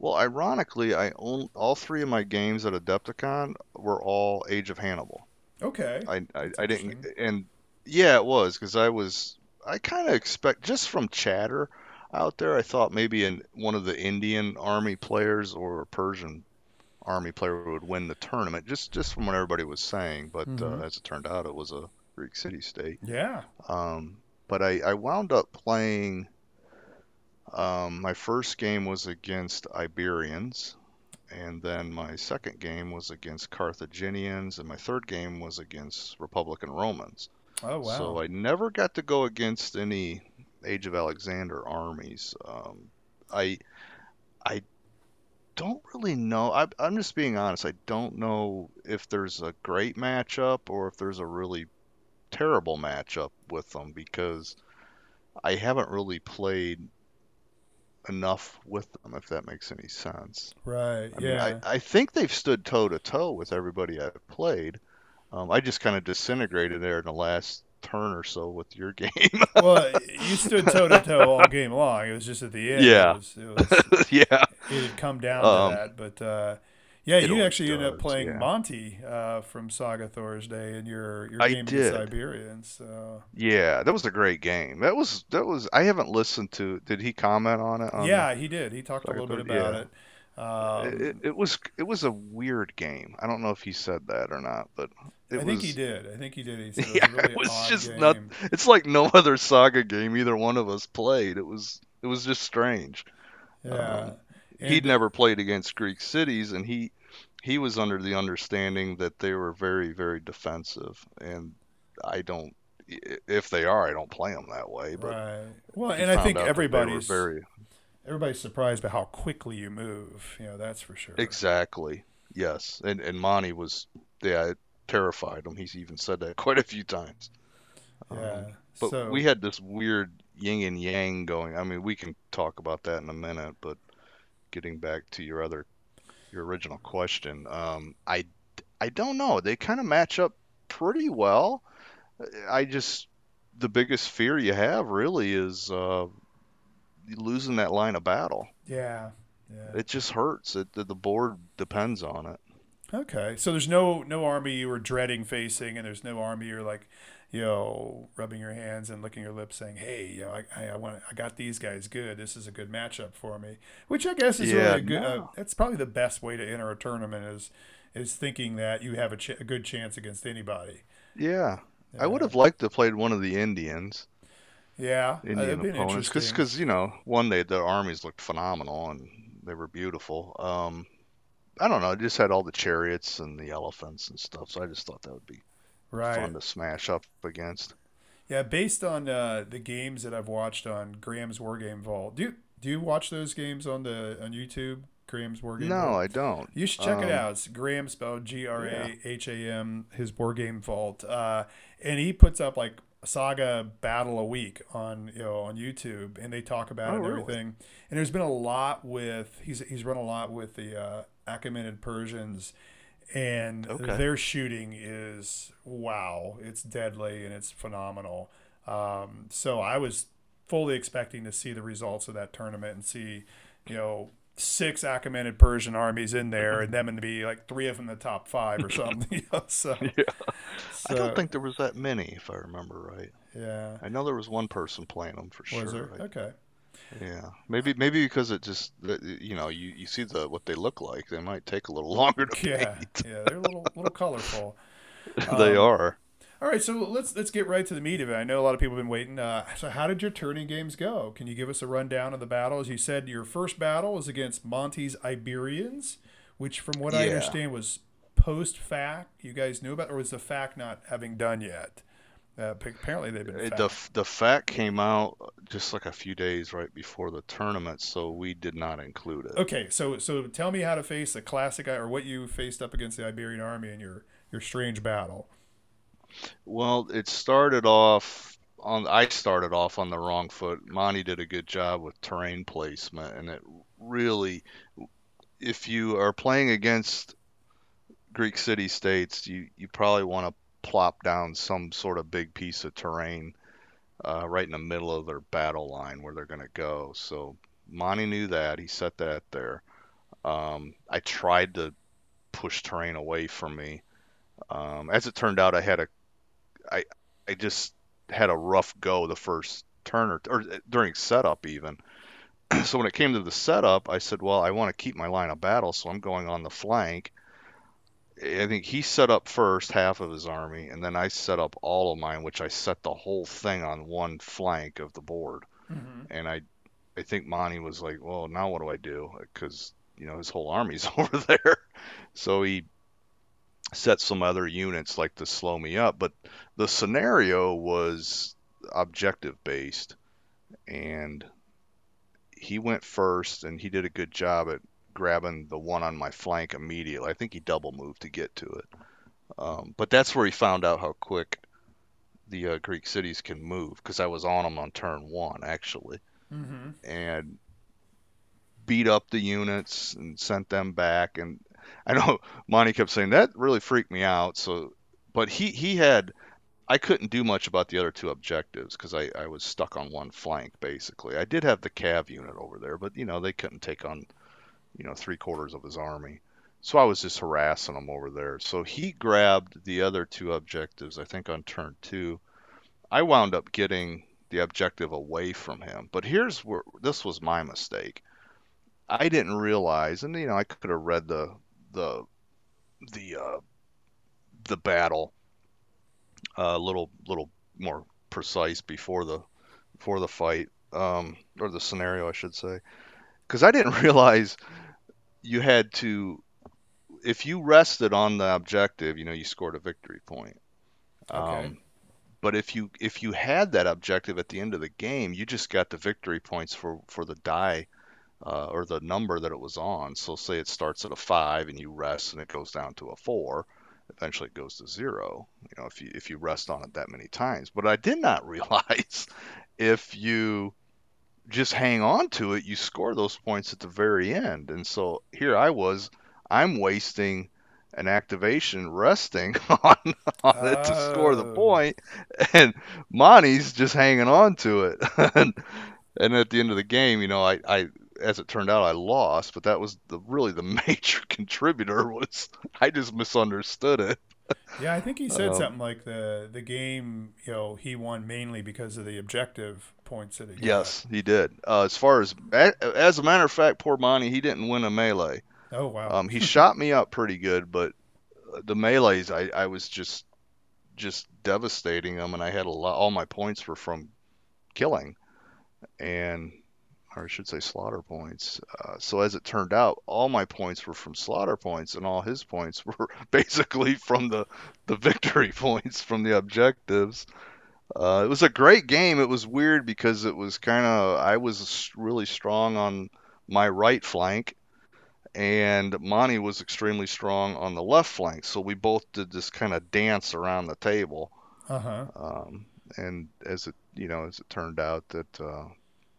Well, ironically, I own all three of my games at Adepticon were all Age of Hannibal. Okay. I I, I didn't and yeah, it was because I was I kind of expect just from chatter out there. I thought maybe in one of the Indian army players or a Persian army player would win the tournament. Just just from what everybody was saying, but Mhm. uh, as it turned out, it was a Greek city state. Yeah. Um, but I, I wound up playing. Um, my first game was against Iberians, and then my second game was against Carthaginians, and my third game was against Republican Romans. Oh, wow. So I never got to go against any Age of Alexander armies. Um, I I don't really know. I, I'm just being honest. I don't know if there's a great matchup or if there's a really terrible matchup with them because I haven't really played enough with them, if that makes any sense. right. I mean, yeah. I, I think they've stood toe to toe with everybody I've played. Um, I just kind of disintegrated there in the last turn or so with your game. well, you stood toe to toe all game long. It was just at the end. Yeah. It, was, it, was, yeah. it had come down Um, to that. But uh, yeah, it you actually ended up playing yeah. Monty uh, from Saga Thursday in your, your I game did. Iberians. So. Yeah, that was a great game. That was that was. I haven't listened to. Did he comment on it? On, Yeah, he did. He talked a Saga little bit about yeah. it. Um, it, it was it was a weird game. I don't know if he said that or not, but it I was. think he did. I think he did. He said it was Yeah, a really it was just game. not. It's like no other Saga game either one of us played. It was it was just strange. Yeah. um, And- He'd never played against Greek cities, and he he was under the understanding that they were very very defensive, and I don't. If they are, I don't play them that way. But Right. Well, and I think out that they were everybody's very everybody's surprised by how quickly you move. You know, that's for sure. exactly yes, and and Monty was yeah it terrified him. He's even said that quite a few times. Yeah. Um, But so we had this weird yin and yang going. I mean, we can talk about that in a minute, but getting back to your other, your original question, um, I, I don't know. They kind of match up pretty well. I just, the biggest fear you have really is uh, losing that line of battle. yeah. Yeah. It just hurts. It, the, the board depends on it. Okay, so there's no no army you were dreading facing, and there's no army you're like, you know, rubbing your hands and licking your lips, saying, "Hey, you know, I I, I want I got these guys good. This is a good matchup for me." Which I guess is Yeah, really a good. Uh, that's probably the best way to enter a tournament is is thinking that you have a, ch- a good chance against anybody. Yeah. I would have liked to have played one of the Indians. Yeah, uh, Indian opponents because you know one they the armies looked phenomenal and they were beautiful um i don't know it just had all the chariots and the elephants and stuff so i just thought that would be right. fun to smash up against Yeah, based on uh, the games that I've watched on Graham's War Game Vault. Do you do you watch those games on the on YouTube? Graham's War Game. no Vault? i don't You should check it Um, out. It's Graham spelled G R A H A M. His board game vault, uh, and he puts up like Saga Battle a week on you know on YouTube, and they talk about Oh, it and really? everything. And there's been a lot with he's he's run a lot with the uh, Achaemenid Persians, and Okay. their shooting is wow. It's deadly and it's phenomenal. Um, so I was fully expecting to see the results of that tournament and see, you know, six Achaemenid Persian armies in there, and them to be like three of them in the top five or something. you know, so, yeah so i don't think there was that many if i remember right yeah. i know there was one person playing them for Was sure there? I- Okay. Yeah maybe maybe because it just that- you know you, you see the what they look like they might take a little longer to Yeah, paint yeah, they're a little little colorful. they Um, are All right, so let's let's get right to the meat of it. I know a lot of people have been waiting. Uh, so, how did your turning games go? Can you give us a rundown of the battles? You said your first battle was against Monty's Iberians, which, from what I understand, was post FAQ. You guys knew about, or was the FAQ not having done yet? Uh, apparently, they've been. FAQ. the the FAQ came out just like a few days right before the tournament, so we did not include it. Okay, so so tell me how to face a classic or what you faced up against the Iberian army in your your strange battle. Well, it started off on I started off on the wrong foot. Monty did a good job with terrain placement, and it really, if you are playing against Greek city states, you you probably want to plop down some sort of big piece of terrain uh, right in the middle of their battle line where they're going to go. So Monty knew that. He set that there. Um, I tried to push terrain away from me. Um, as it turned out, I had a, I, I just had a rough go the first turn or, or during setup even. so when it came to the setup, I said, well, I want to keep my line of battle, so I'm going on the flank. I think he set up first half of his army, and then I set up all of mine, which I set the whole thing on one flank of the board. Mm-hmm. And I, I think Monty was like, well, now what do I do? Because you know his whole army's over there. So he set some other units like to slow me up. But the scenario was objective based, and he went first, and he did a good job at grabbing the one on my flank immediately. I think he double moved to get to it. Um, but that's where he found out how quick the uh, Greek cities can move because I was on them on turn one actually, Mm-hmm. and beat up the units and sent them back. And I know Monty kept saying that really freaked me out. So, but he he had I couldn't do much about the other two objectives because I, I was stuck on one flank basically. I did have the cav unit over there, but you know they couldn't take on you know three quarters of his army. So I was just harassing him over there. So he grabbed the other two objectives, I think on turn two. I wound up getting the objective away from him. But here's where this was my mistake. I didn't realize, and you know, I could have read the the the uh, the battle a little little more precise before the before the fight um, or the scenario, I should say, because I didn't realize you had to if you rested on the objective, you know, you scored a victory point. Okay. Um, but if you if you had that objective at the end of the game, you just got the victory points for for the die uh, or the number that it was on. So say it starts at a five and you rest and it goes down to a four, eventually it goes to zero. You know, if you if you rest on it that many times. But I did not realize if you just hang on to it, you score those points at the very end. And so here I was, I'm wasting an activation resting on, on it to score the Oh. point, and Monty's just hanging on to it. and, and at the end of the game, you know, I, I as it turned out, I lost, but that was the really the major contributor was I just misunderstood it. Yeah, I think he said Um, something like the the game, you know, he won mainly because of the objective points that he got. Yes, he did. Uh, as far as as a matter of fact, poor Monty, he didn't win a melee. Oh wow. Um, he shot me up pretty good, but the melees, I, I was just just devastating them, and I had a lot. All my points were from killing, and or I should say slaughter points. Uh, so as it turned out, all my points were from slaughter points, and all his points were basically from the the victory points from the objectives. Uh, it was a great game. It was weird because it was kind of I was really strong on my right flank, and Monty was extremely strong on the left flank. So we both did this kind of dance around the table. Uh huh. Um, and as it you know as it turned out that uh,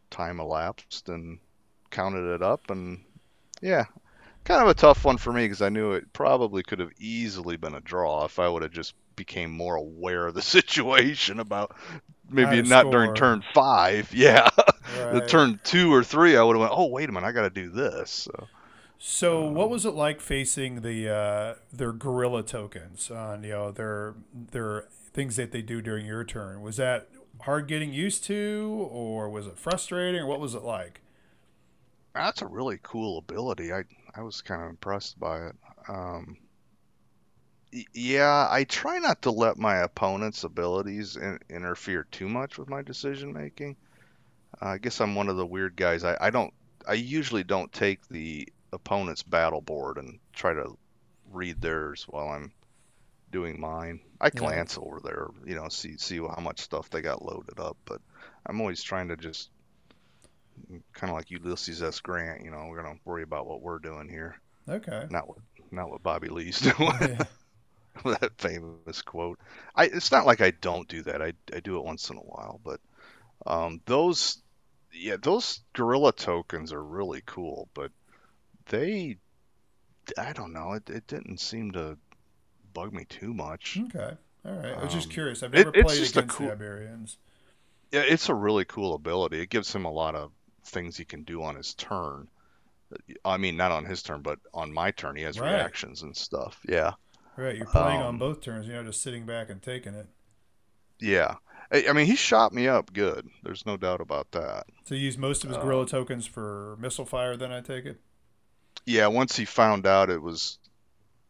time elapsed and counted it up and yeah kind of a tough one for me because i knew it probably could have easily been a draw if i would have just became more aware of the situation about maybe not during turn five yeah the turn two or three i would have went oh wait a minute i got to do this so, So, what Um, was it like facing the uh, their guerrilla tokens on you know their their things that they do during your turn? Was that hard getting used to, or was it frustrating, or what was it like? That's a really cool ability. I I was kind of impressed by it. Um, yeah, I try not to let my opponent's abilities in, interfere too much with my decision making. Uh, I guess I'm one of the weird guys. I, I don't. I usually don't take the opponent's battle board and try to read theirs while I'm doing mine. I Yeah. glance over there, you know, see see how much stuff they got loaded up, but I'm always trying to just kind of like Ulysses S. Grant, you know, we're gonna worry about what we're doing here, Okay. not what not what Bobby Lee's doing. Yeah. that famous quote. I it's not like I don't do that. I I do it once in a while, but um, those yeah those guerrilla tokens are really cool, but they I don't know it it didn't seem to bug me too much. Okay. All right. I was just Um, curious. I've never it's played against cool- the Iberians. Yeah, it's a really cool ability. It gives him a lot of things he can do on his turn. I mean, not on his turn, but on my turn, he has Right. reactions and stuff. Yeah, Right. You're playing on Um, both turns. You're not just sitting back and taking it. yeah. I, I mean, he shot me up good. There's no doubt about that. So you use most of his Um, guerrilla tokens for missile fire. Then I take it. Yeah, once he found out it was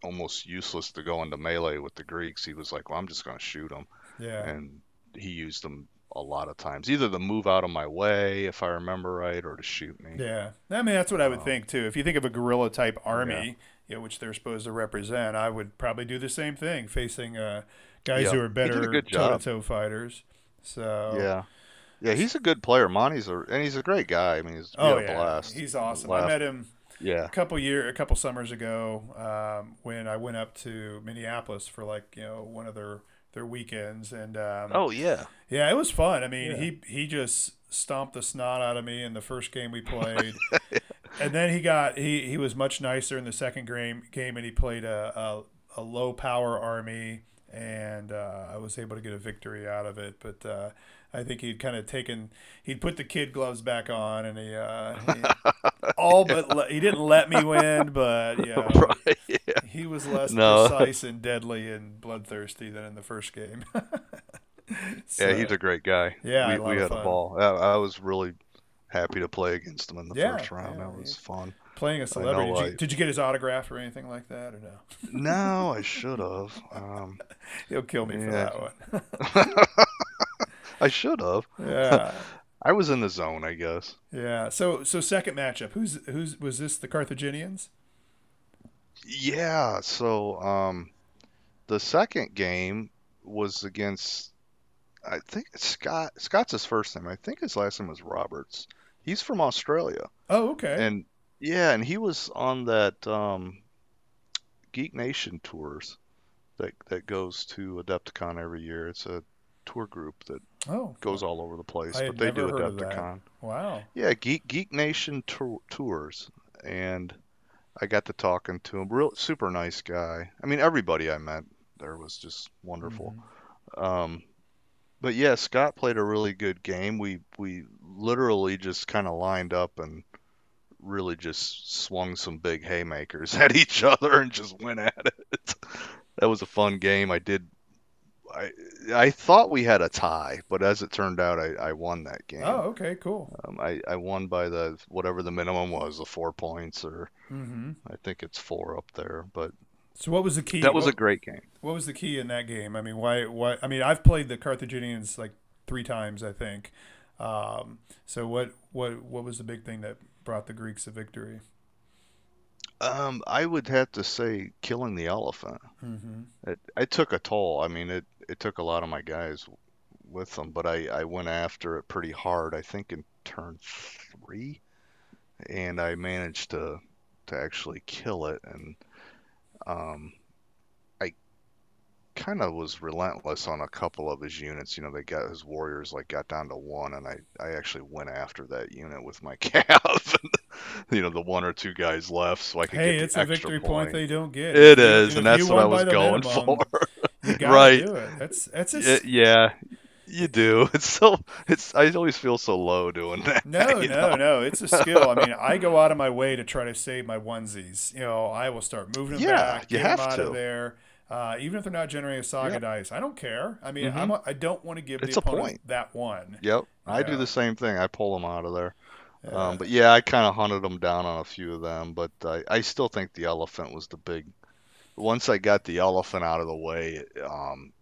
almost useless to go into melee with the Greeks, he was like, "Well, I'm just going to shoot them," Yeah. and he used them a lot of times, either to move out of my way, if I remember right, or to shoot me. Yeah, I mean that's what I would Um, think too. If you think of a guerrilla type army, you know, which they're supposed to represent, I would probably do the same thing, facing uh, guys Yeah, who are he did a better good toe-to-toe fighters. So Yeah, yeah, he's a good player. Monty's a and he's a great guy. I mean, he's oh had a yeah, blast. he's awesome. Laughed. I met him Yeah, a couple year, a couple summers ago um, when I went up to Minneapolis for like you know one of their their weekends, and um, Oh yeah. Yeah, it was fun. I mean, Yeah. he he just stomped the snot out of me in the first game we played, and then he got he he was much nicer in the second game game, and he played a a, a low power army, and uh, I was able to get a victory out of it. But uh, I think he'd kind of taken he'd put the kid gloves back on, and he, uh, he all but le- he didn't let me win, but yeah. right. Yeah. He was less No. precise and deadly and bloodthirsty than in the first game. yeah, he's a great guy. Yeah, we, we had fun. a ball. I, I was really happy to play against him in the Yeah, first round. yeah, that was yeah. fun. Playing a celebrity. Did you, did you get his autograph or anything like that, or no? No, I should have. Um, He'll kill me for that one. I should have. yeah, I was in the zone, I guess. yeah. So, so second matchup. Who's who's was this? The Carthaginians? Yeah, so um, the second game was against, I think Scott. Scott's his first name. I think his last name was Roberts. He's from Australia, Oh, okay. and yeah, and he was on that um, Geek Nation tours that that goes to Adepticon every year. It's a tour group that oh, goes all over the place, I but they do. Adepticon. wow. Yeah, Geek Geek Nation tour, tours, and I got to talking to him. Real super nice guy. I mean, everybody I met there was just wonderful. Mhm. Um, but yeah, Scott played a really good game. We we literally just kind of lined up and really just swung some big haymakers at each other and just went at it. That was a fun game. I did. I I thought we had a tie, but as it turned out, I, I won that game. Oh, okay, cool. Um, I, I won by the whatever the minimum was, the four points, or hmm I think it's four up there. But So, what was the key? that was what, a great game. what was the key in that game? I mean, why? Why? I mean, I've played the Carthaginians like three times, I think. Um, so, what? What? What was the big thing that brought the Greeks a victory? Um, I would have to say killing the elephant. hmm It, it took a toll. I mean, it, it took a lot of my guys with them, but I, I went after it pretty hard. I think in turn three, and I managed to to actually kill it. And um, I kind of was relentless on a couple of his units. You know, they got his warriors like got down to one, and I I actually went after that unit with my cav. you know, the one or two guys left, so I could Hey, get it's a victory point. point they don't get. It If is, if and that's what I was going minimum, for. Right. it. That's that's a, Y- yeah, you do. It's so it's. I always feel so low doing that. No, no, know? no. It's a skill. I mean, I go out of my way to try to save my onesies. You know, I will start moving them Yeah, back, you get 'em have out to. of there. Uh, even if they're not generating a saga Yeah. dice, I don't care. I mean, Mhm. I'm a, I don't want to give It's the opponent point. that one. Yep, I do the same thing. I pull them out of there. Yeah. Um, but yeah, I kind of hunted them down on a few of them, but I, I still think the elephant was the big. Once I got the elephant out of the way, um,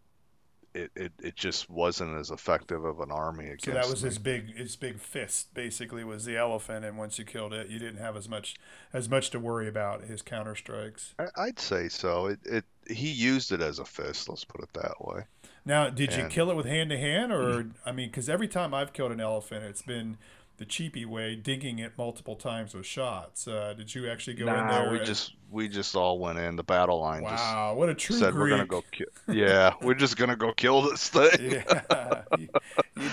it, it, it just wasn't as effective of an army against so that was me. his big his big fist basically was the elephant, and once you killed it, you didn't have as much as much to worry about his counter strikes. I'd say so. It, it he used it as a fist. Let's put it that way. Now, did you kill it with hand to hand, or I mean, because every time I've killed an elephant, it's been the cheapy way, digging it multiple times with shots. Uh, did you actually go in Nah, there? we and- just we just all went in. The battle line just wow, what a true said we're gonna go kill. Yeah, we're just gonna go kill this thing. Yeah, you,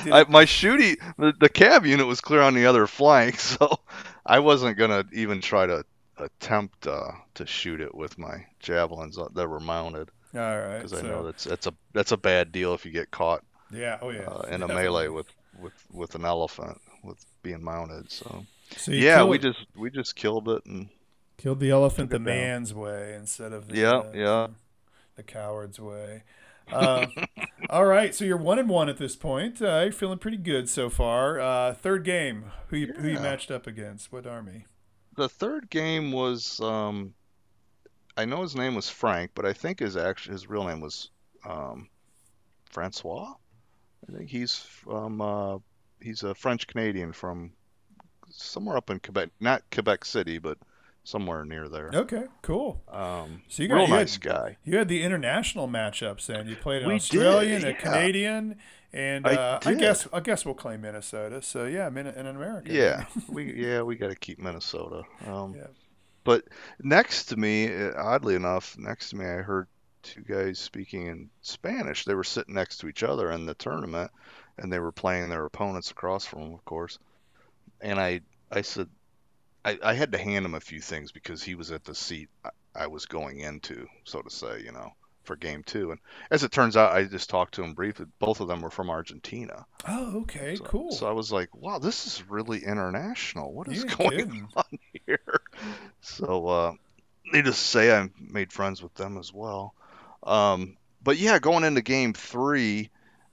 you. I, my shooty, the, the cav unit was clear on the other flank, so I wasn't gonna even try to attempt uh, to shoot it with my javelins that were mounted all right. because I so, know that's that's a that's a bad deal if you get caught yeah. Oh yeah. uh, in a melee with, with with an elephant with being mounted. So So yeah, killed, we just we just killed it and killed the elephant the it down. man's way instead of the Yeah, uh, yeah. the coward's way. Uh, all right, so you're one and one at this point. Uh, you're feeling pretty good so far. Uh, third game, who you, who you matched up against? What army? the third game was um I know his name was Frank, but I think his actual his real name was um Francois. I think he's from uh he's a French Canadian from somewhere up in Quebec, not Quebec City, but somewhere near there. Okay, cool. Um So you got- real you had- nice guy. You had the international matchups then. You played an We Australian, did, a. Canadian, and I uh, I guess I guess we'll claim Minnesota. So yeah, Min- and an American. Yeah, we yeah, we got to keep Minnesota. Um Yeah. But next to me, uh, oddly enough, next to me, I heard two guys speaking in Spanish. They were sitting next to each other in the tournament, and they were playing their opponents across from them, of course. And I, I said, I, I had to hand him a few things because he was at the seat I, I was going into, so to say, you know, for game two. And as it turns out, I just talked to him briefly. Both of them were from Argentina. Oh, okay, So, cool. So I was like, wow, this is really international. What is You ain't going kidding. on here? So, uh, needless to say, I made friends with them as well. Um, but yeah, going into game three,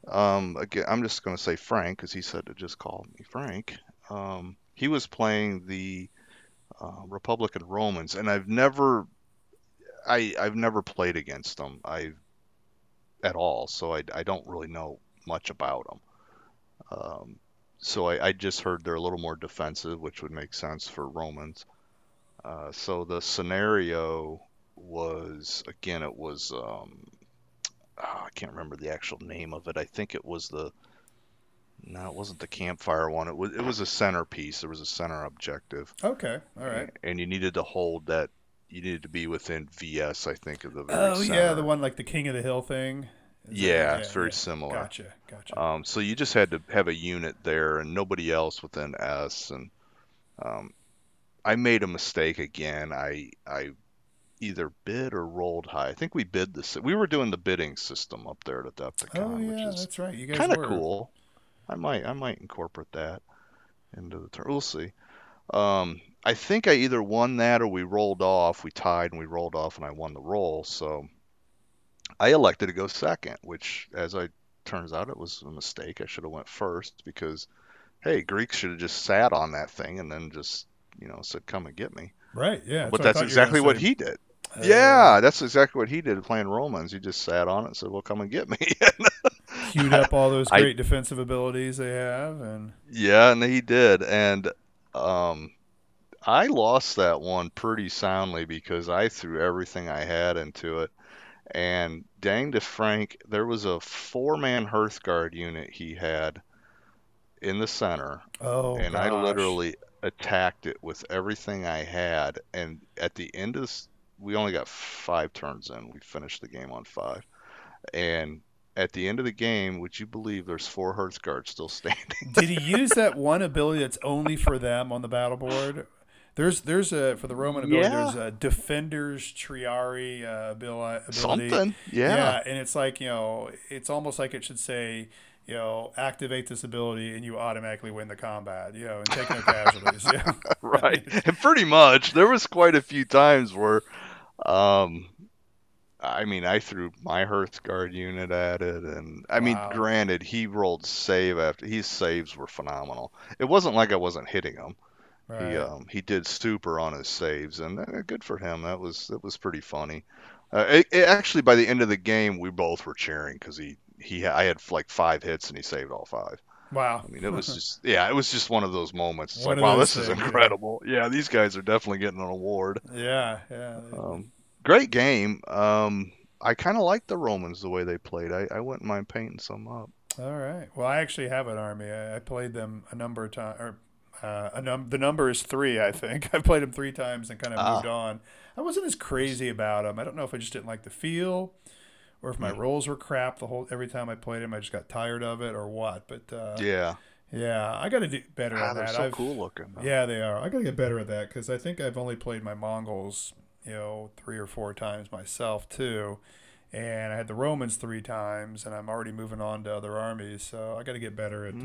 um, again, I'm just going to say Frank because he said to just call me Frank. Um, he was playing the uh, Republican Romans, and I've never, I I've never played against them. I at all, so I I don't really know much about them. Um, so I, I just heard they're a little more defensive, which would make sense for Romans. Uh, so the scenario was again, it was um, oh, I can't remember the actual name of it. I think it was the no, it wasn't the campfire one. It was it was a centerpiece. There was a center objective, Okay, all right. and you needed to hold that. You needed to be within VS, I think, of the Oh yeah, the one like the King of the Hill thing. Yeah, it's very similar. Gotcha, gotcha. Um, so you just had to have a unit there and nobody else within S. And um, I made a mistake again. I I either bid or rolled high. I think we bid the. We were doing the bidding system up there at Adepticon, oh yeah, which is that's right. You guys kind of cool. I might I might incorporate that into the turn. We'll see. Um, I think I either won that or we rolled off. We tied and we rolled off, and I won the roll. So I elected to go second, which, as I turns out, it was a mistake. I should have went first because, hey, Greeks should have just sat on that thing and then just you know said, "Come and get me." Right. Yeah. but that's thought you were exactly what say. he did. Yeah, that's exactly what he did playing Romans. He just sat on it and said, "Well, come and get me." queued up all those I- great defensive abilities they have, and Yeah, and he did. And um, I lost that one pretty soundly because I threw everything I had into it. And dang to Frank, there was a four-man Hearthguard unit he had in the center, oh, and I literally attacked it with everything I had. And at the end of we only got five turns in. We finished the game on five. And at the end of the game, would you believe there's four Hearthguards still standing? Did he use that one ability that's only for them on the battle board? There's there's a for the Roman ability. Yeah. There's a defenders triarii uh, abil- ability. Something. Yeah. and it's like you know, it's almost like it should say, you know, activate this ability and you automatically win the combat. You know, and take no casualties. Yeah. right. And pretty much, there was quite a few times where, um, I mean, I threw my Hearthguard unit at it, and I mean, granted, he rolled save after his saves were phenomenal. It wasn't like I wasn't hitting him. Right. He um he did super on his saves, and uh, good for him. That was that was pretty funny. Uh, it, it actually by the end of the game, we both were cheering because he he I had like five hits and he saved all five. wow. I mean, it was just yeah, it was just one of those moments. It's One like wow, this is things, yeah. incredible. Yeah. these guys are definitely getting an award. yeah. Yeah. Um, great game. Um, I kind of like the Romans the way they played. I, I wouldn't mind painting some up. All right. Well, I actually have an army. I, I played them a number of times. Or uh, a num- the number is three, I think. I played them three times and kind of Ah. moved on. I wasn't as crazy about them. I don't know if I just didn't like the feel, or if my rolls were crap the whole every time I played them. I just got tired of it, or what. But uh, yeah. Yeah, I got to do better ah, at they're that. so I've- cool looking. though. Yeah, they are. I got to get better at that because I think I've only played my Mongols, you know, three or four times myself too, and I had the Romans three times, and I'm already moving on to other armies. So I got to get better at. Uh.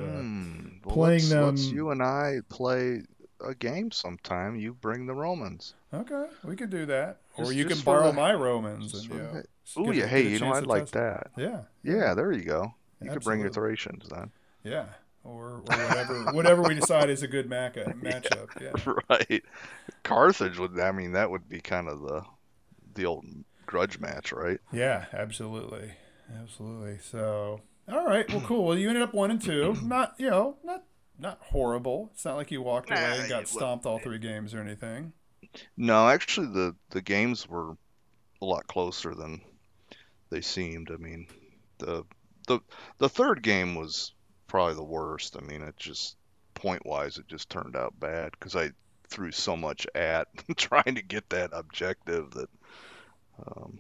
Well, playing let's, let's them- you and I play a game sometime. You bring the Romans. Okay, we could do that, or you can borrow the- my Romans and you know. Oh yeah, hey, you know I'd like that. Yeah, Yeah, there you go. You could bring your Thracians then. yeah, or, or whatever whatever we decide is a good mac- matchup. Yeah. right. Carthage would. I mean, that would be kind of the the old grudge match, right? Yeah, absolutely, absolutely. So, all right, well, cool. Well, you ended up one and two. Not, you know, not not horrible. It's not like you walked away and got stomped all three games or anything. No, actually, the the games were a lot closer than they seemed. I mean, the the the third game was probably the worst. I mean, it just point wise, it just turned out bad because I threw so much at trying to get that objective that, um,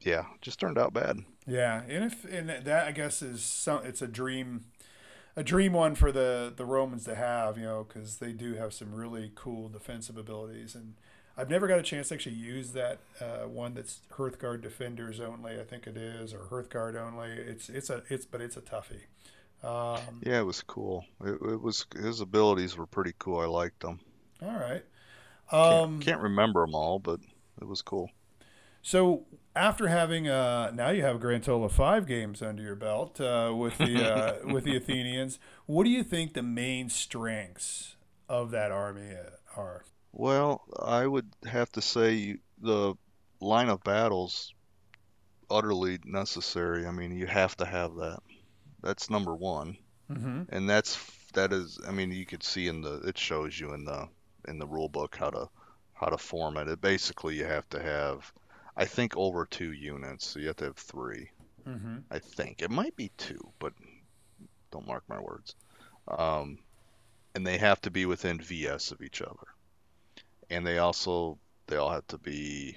yeah, just turned out bad. Yeah, and if and that I guess is some. It's a dream, a dream one for the the Romans to have. You know, because they do have some really cool defensive abilities, and I've never got a chance to actually use that uh, one that's Hearthguard defenders only. I think it is, or Hearthguard only. It's it's a it's but it's a toughie. Um, Yeah, it was cool. It, it was his abilities were pretty cool. I liked them. All right. Can't, Um, can't remember them all, but it was cool. So after having uh, now you have a grand total of five games under your belt uh, with the uh, with the Athenians. What do you think the main strengths of that army are? Well, I would have to say the line of battles utterly necessary. I mean, you have to have that. That's number one, Mm-hmm. and that's that is. I mean, you could see in the it shows you in the in the rule book how to how to form it. It basically you have to have, I think, over two units. So you have to have three. Mm-hmm. I think it might be two, but don't mark my words. Um, and they have to be within VS of each other, and they also they all have to be.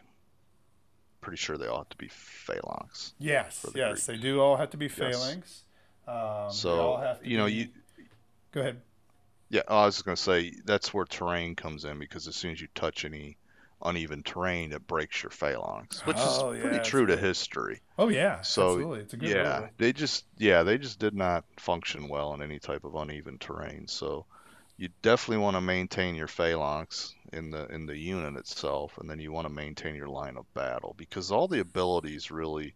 Pretty sure they all have to be phalanx. Yes, the yes, Greeks. they do all have to be Yes. phalanx. Um, they all So have to you know be- you go ahead. Yeah, I was just gonna say that's where terrain comes in because as soon as you touch any uneven terrain, it breaks your phalanx, which Oh, is pretty true to good. history. Oh yeah, So, absolutely. It's a good yeah, they just yeah they just did not function well in any type of uneven terrain. So you definitely want to maintain your phalanx in the in the unit itself, and then you want to maintain your line of battle because all the abilities really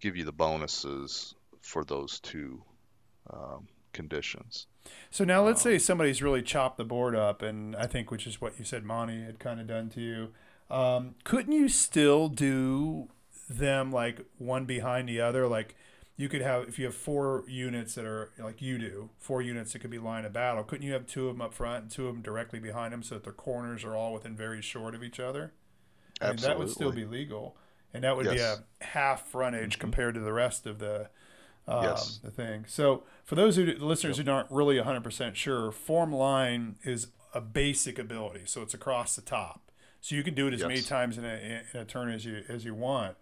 give you the bonuses for those two um, conditions. So now let's Um, say somebody's really chopped the board up, and I think which is what you said Monty had kind of done to you. Um, couldn't you still do them like one behind the other? Like you could have if you have four units that are like you do, four units that could be line of battle. Couldn't you have two of them up front and two of them directly behind them so that their corners are all within very short of each other? I mean, that would still be legal, and that would Yes. be a half frontage Mhm. compared to the rest of the um, Yes. the thing. So for those who the listeners who aren't really 100% sure, form line is a basic ability, so it's across the top. So you can do it as many times in a, in a turn as you as you want,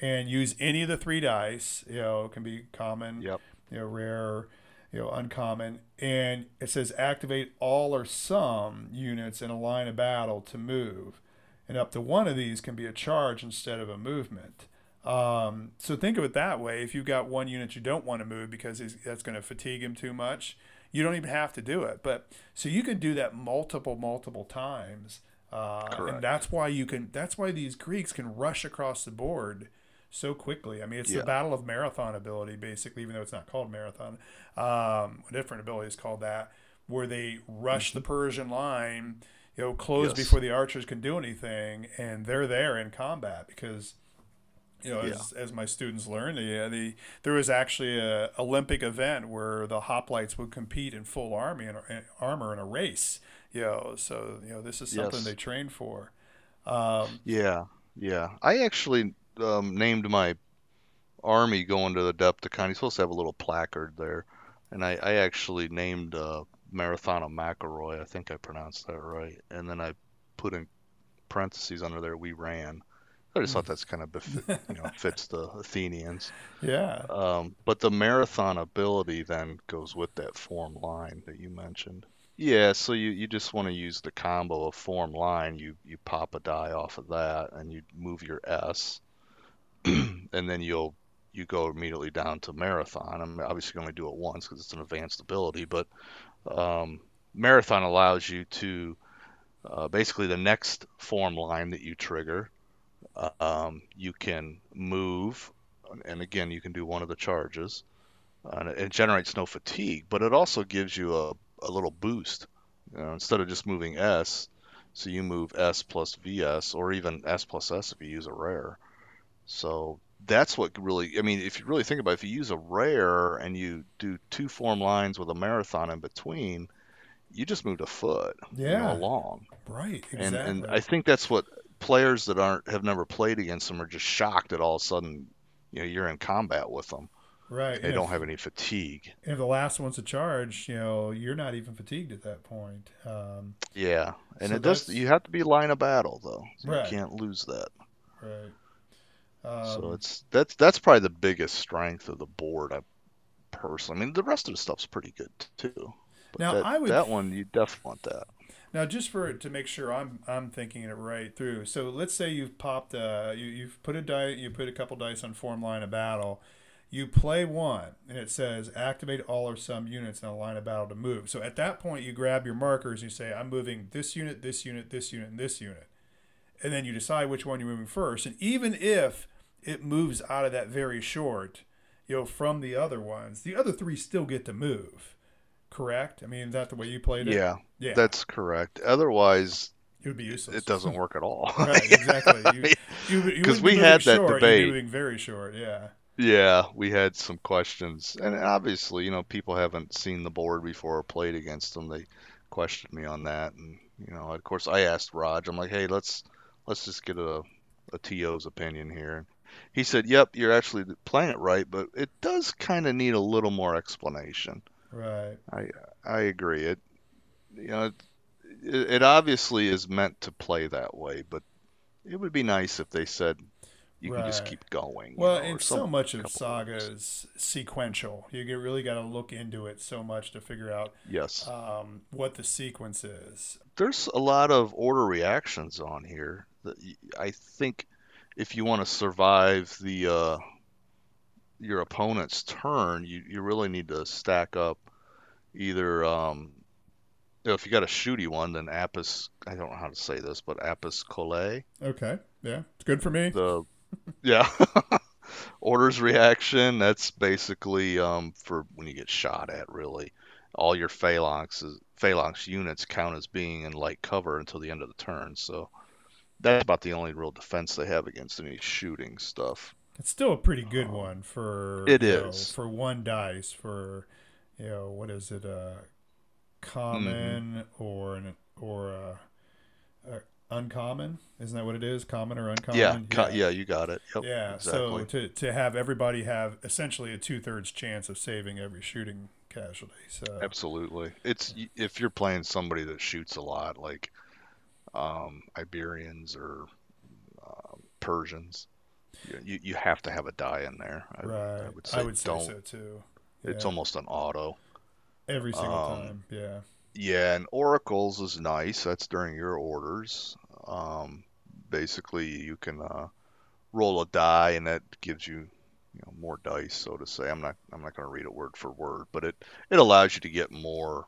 and use any of the three dice. You know, it can be common, Yep. you know, rare, you know, uncommon, and it says activate all or some units in a line of battle to move, and up to one of these can be a charge instead of a movement. Um, so think of it that way. If you've got one unit you don't want to move because that's going to fatigue him too much, you don't even have to do it. But so you can do that multiple, multiple times, uh, and that's why you can. That's why these Greeks can rush across the board so quickly. I mean, it's Yeah. the battle of marathon ability, basically, even though it's not called marathon. Um, a different ability is called that, where they rush the Persian line, you know, close Mm-hmm. Yes. before the archers can do anything, and they're there in combat because you know, as, as my students learn, the, the there was actually a Olympic event where the hoplites would compete in full army and armor in a race. You know, so you know this is something Yes. they train for. Um, Yeah, yeah. I actually um, named my army going to the Adepticon. He's supposed to have a little placard there, and I, I actually named uh, Marathon of McElroy. I think I pronounced that right. And then I put in parentheses under there, "We ran." I just thought that's kind of bef- you know fits the Athenians. yeah, Um, but the marathon ability then goes with that form line that you mentioned. Yeah, so you, you just want to use the combo of form line. You you pop a die off of that, and you move your S, and then you'll you go immediately down to marathon. I'm obviously going to do it once because it's an advanced ability, but um, marathon allows you to uh, basically the next form line that you trigger. Um, you can move and again you can do one of the charges and it, generates no fatigue but it also gives you a, a little boost you know, instead of just moving s so you move s plus vs or even s plus s if you use a rare so that's what really i mean if you really think about it if you use a rare and you do two form lines with a marathon in between you just moved a foot you know, Yeah. along right, exactly. and and I think that's what players that aren't have never played against them are just shocked that all of a sudden you know you're in combat with them. right. They and don't if, have any fatigue. if the last one's a charge, you know, you're not even fatigued at that point. Um, Yeah, and So it does. You have to be line of battle though. So Right. You can't lose that. right. Um, so it's that's that's probably the biggest strength of the board. I personally, I mean, the rest of the stuff's pretty good too. But Now, that, I would- that one you definitely want that. Now, just for to make sure I'm I'm thinking it right through. So let's say you've popped uh you you've put a die you put a couple dice on form line of battle. You play one, and it says activate all or some units in a line of battle to move. So at that point, you grab your markers. And you say I'm moving this unit, this unit, this unit, and this unit. and then you decide which one you're moving first. And even if it moves out of that very short, you know, from the other ones, the other three still get to move. Correct? I mean, is that the way you played it? Yeah, Yeah. that's correct. Otherwise, it would be useless. it doesn't work at all. right, exactly. You, you, you 'Cause we had that short, debate. moving very short, yeah. Yeah, we had some questions, and obviously, you know, people haven't seen the board before or played against them. They questioned me on that, and you know, of course, I asked Raj. I'm like, hey, let's let's just get a a TO's opinion here. He said, yep, you're actually playing it right, but it does kind of need a little more explanation. Right. I I agree. It, you know, it, it obviously is meant to play that way, but it would be nice if they said you can just keep going. you Well, know, or and so much of Saga is sequential. You get, really got to look into it so much to figure out Yes. um, what the sequence is. there's a lot of order reactions on here that I think if you want to survive the uh, your opponent's turn, you, you really need to stack up either um, you know, if you got a shooty one, then Apis I don't know how to say this, but Apis Colle, Okay. Yeah. It's good for me. the yeah orders reaction. That's basically um, for when you get shot at. Really, all your phalanx phalanx units count as being in light cover until the end of the turn. So that's about the only real defense they have against any shooting stuff. It's still a pretty good one for It you know, is. for one dice for you know what is it uh common or an or uh, uh, uncommon isn't that what it is common or uncommon yeah, co- yeah, you got it. Yep, Yeah, exactly. so to, to have everybody have essentially a two thirds chance of saving every shooting casualty. So Absolutely. It's if you're playing somebody that shoots a lot, like um, Iberians or um, Persians, you, you have to have a die in there. I, right, I would say don't. so too. It's almost an auto. every single um, time. Yeah, Yeah, and oracles is nice. That's during your orders. Um, basically, you can uh, roll a die, and that gives you, you know, more dice, so to say. I'm not I'm not going to read it word for word, but it it allows you to get more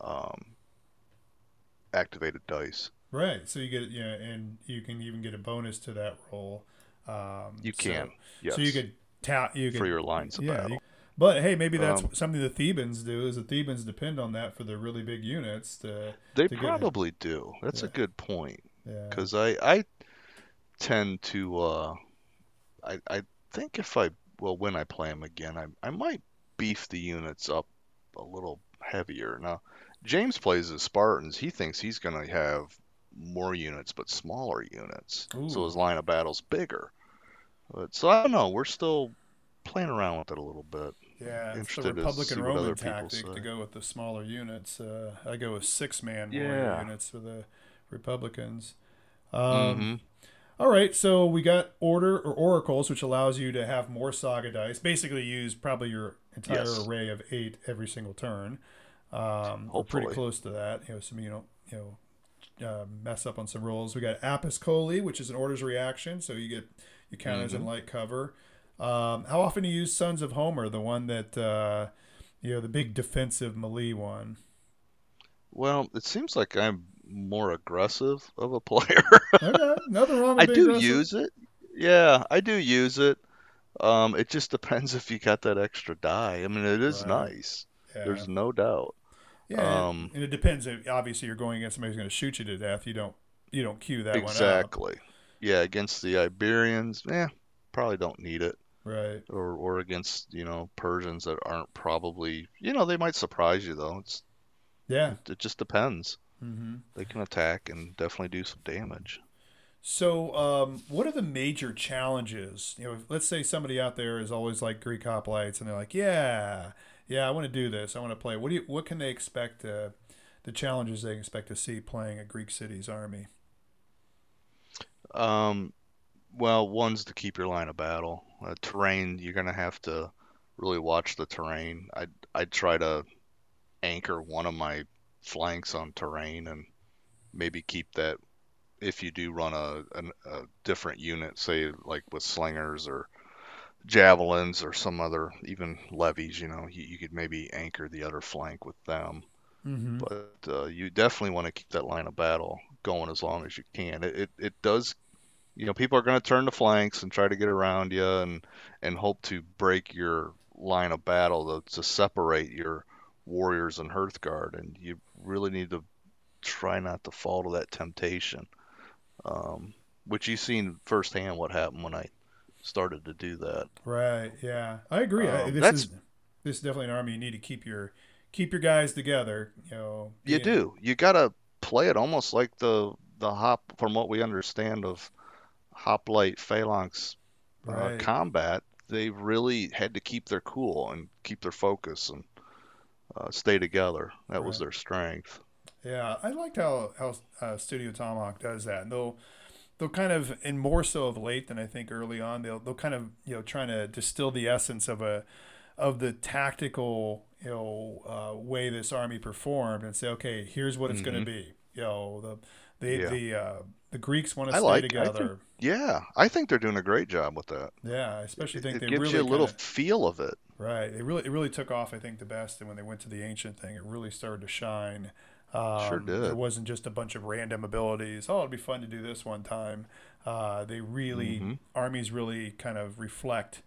um, activated dice. right. So you get yeah, and you can even get a bonus to that roll. Um, You so- can, yes, So you could tap you for your lines of yeah. battle. you- but hey, maybe that's Um, something the Thebans do. Is the Thebans depend on that for their really big units to They to get- probably do. That's a good point. yeah. because I I tend to uh I I think if I well when I play them again I I might beef the units up a little heavier. Now James plays as Spartans. He thinks he's going to have more units but smaller units, so his line of battle's bigger. But so I don't know. We're still playing around with it a little bit. Yeah, it's the interested to Republican see what Roman other people tactic to go with the smaller units. Uh, I go with six man Yeah. units for the Republicans. Um, Mhm. all right, so we got order or oracles, which allows you to have more saga dice. Basically, use probably your entire Yes. array of eight every single turn. Um, we're pretty close to that. You know, some you know you know uh, mess up on some rolls. We got Apis Coli, which is an orders reaction, so you get you count as in Mm-hmm. light cover. Um, how often do you use Sons of Homer, the one that uh, you know the big defensive melee one? Well, it seems like I'm more aggressive of a player. Okay, nothing wrong I do aggressive. use it. Yeah, I do use it. Um, it just depends if you got that extra die. I mean, it is Right. nice. Yeah. There's no doubt. Yeah, and- Um, and it depends. Obviously, you're going against somebody who's going to shoot you to death. You don't you don't cue that one up, exactly. Yeah, against the Iberians, yeah, probably don't need it. right? Or or against you know Persians that aren't probably you know they might surprise you though. It's Yeah. it just depends. hmm They can attack and definitely do some damage. So, um, what are the major challenges? You know, let's say somebody out there is always like Greek hoplites, and they're like, "Yeah, yeah, I want to do this. I want to play." What do you? What can they expect? Uh, the challenges they expect to see playing a Greek city's army. Um, well, one's to keep your line of battle. Uh, terrain, you're gonna have to really watch the terrain. I'd I'd try to anchor one of my flanks on terrain and maybe keep that if you do run a, an, a different unit, say like with slingers or javelins or some other even levies, you know, you, you could maybe anchor the other flank with them. Mm-hmm. But uh, you definitely want to keep that line of battle going as long as you can. It it, it does. You know, people are going to turn the flanks and try to get around you and and hope to break your line of battle to, to separate your warriors and Hearthguard, and you really need to try not to fall to that temptation. Um, which you've seen firsthand what happened when I started to do that. Right. Yeah, I agree. I, Um, this that's- is this is definitely an army you need to keep your keep your guys together. You know. You do. You gotta play it almost like the the hop, from what we understand of hoplite phalanx uh, Right. combat. They really had to keep their cool and keep their focus and uh, stay together. That was their strength. Yeah, I liked how how uh, Studio Tomahawk does that. And they'll they'll kind of, and more so of late than I think early on, they'll they'll kind of you know trying to distill the essence of a of the tactical you know uh, way this army performed and say, okay, here's what it's going to be. You know, the the Mm-hmm. Yeah. the uh, the Greeks want to I stay like- I together. think- Yeah, I think they're doing a great job with that. yeah, I especially think it they gives really you a little kinda- feel of it. Right. It really it really took off. I think the best, and when they went to the ancient thing, it really started to shine. Um, Sure did. It wasn't just a bunch of random abilities. Oh, it'd be fun to do this one time. Uh, they really Mhm. armies really kind of reflect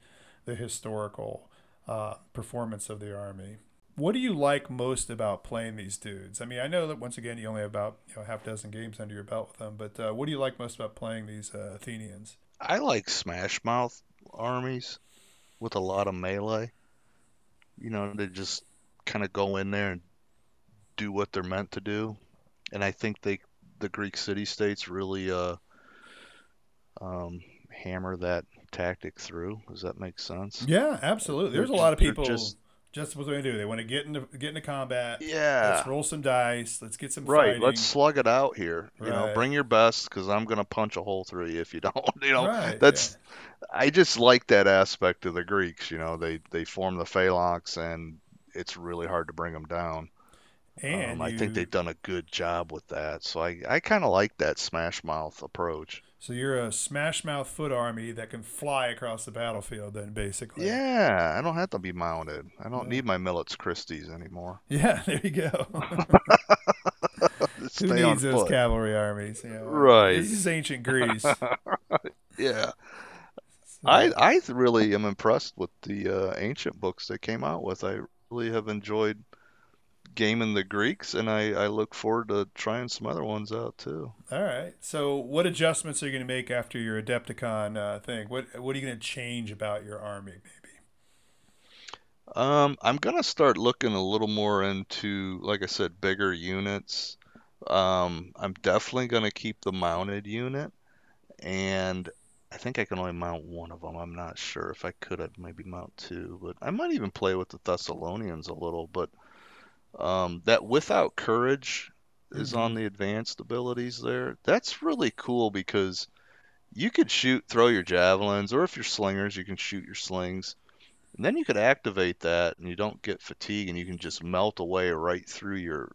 the historical uh, performance of the army. What do you like most about playing these dudes? I mean, I know that once again you only have about you know half dozen games under your belt with them, but uh, what do you like most about playing these uh, Athenians? I like Smash Mouth armies with a lot of melee. You know, they just kind of go in there and do what they're meant to do. And I think they, the Greek city states, really uh, um, hammer that tactic through. Does that make sense? Yeah, absolutely. There's a lot of people just- just what they do. They want to get into get into combat. Yeah. Let's roll some dice. Let's get some Right. fighting. Let's slug it out here. You know, bring your best because I'm gonna punch a hole through you if you don't. You know, Right, that's I just like that aspect of the Greeks. You know, they they form the phalanx and it's really hard to bring them down. Yeah. and um, I you- think they've done a good job with that. So I I kind of like that smash mouth approach. So you're a smash mouth foot army that can fly across the battlefield, Then basically. Yeah, I don't have to be mounted. I don't Yeah. need my Milites Christies anymore. Yeah. There you go. Who needs those foot. cavalry armies? You know, Right. This is ancient Greece. Yeah. So- I I really am impressed with the uh, ancient books they came out with. I really have enjoyed gaming the Greeks, and I, I look forward to trying some other ones out too. All right. So, what adjustments are you going to make after your Adepticon uh, thing? What What are you going to change about your army, maybe? Um, I'm gonna start looking a little more into, like I said, bigger units. Um, I'm definitely gonna keep the mounted unit, and I think I can only mount one of them. I'm not sure if I could, I'd maybe mount two, but I might even play with the Thessalonians a little. But um, that without courage is on the advanced abilities there. That's really cool because you could shoot, throw your javelins, or if you're slingers, you can shoot your slings. And then you could activate that and you don't get fatigue and you can just melt away right through your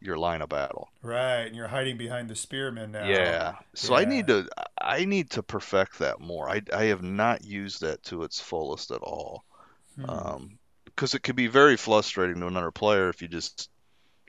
your line of battle. Right, and you're hiding behind the spearmen now. Yeah. So I need to I need to perfect that more. I I have not used that to its fullest at all. Hmm. Um because it could be very frustrating to another player if you just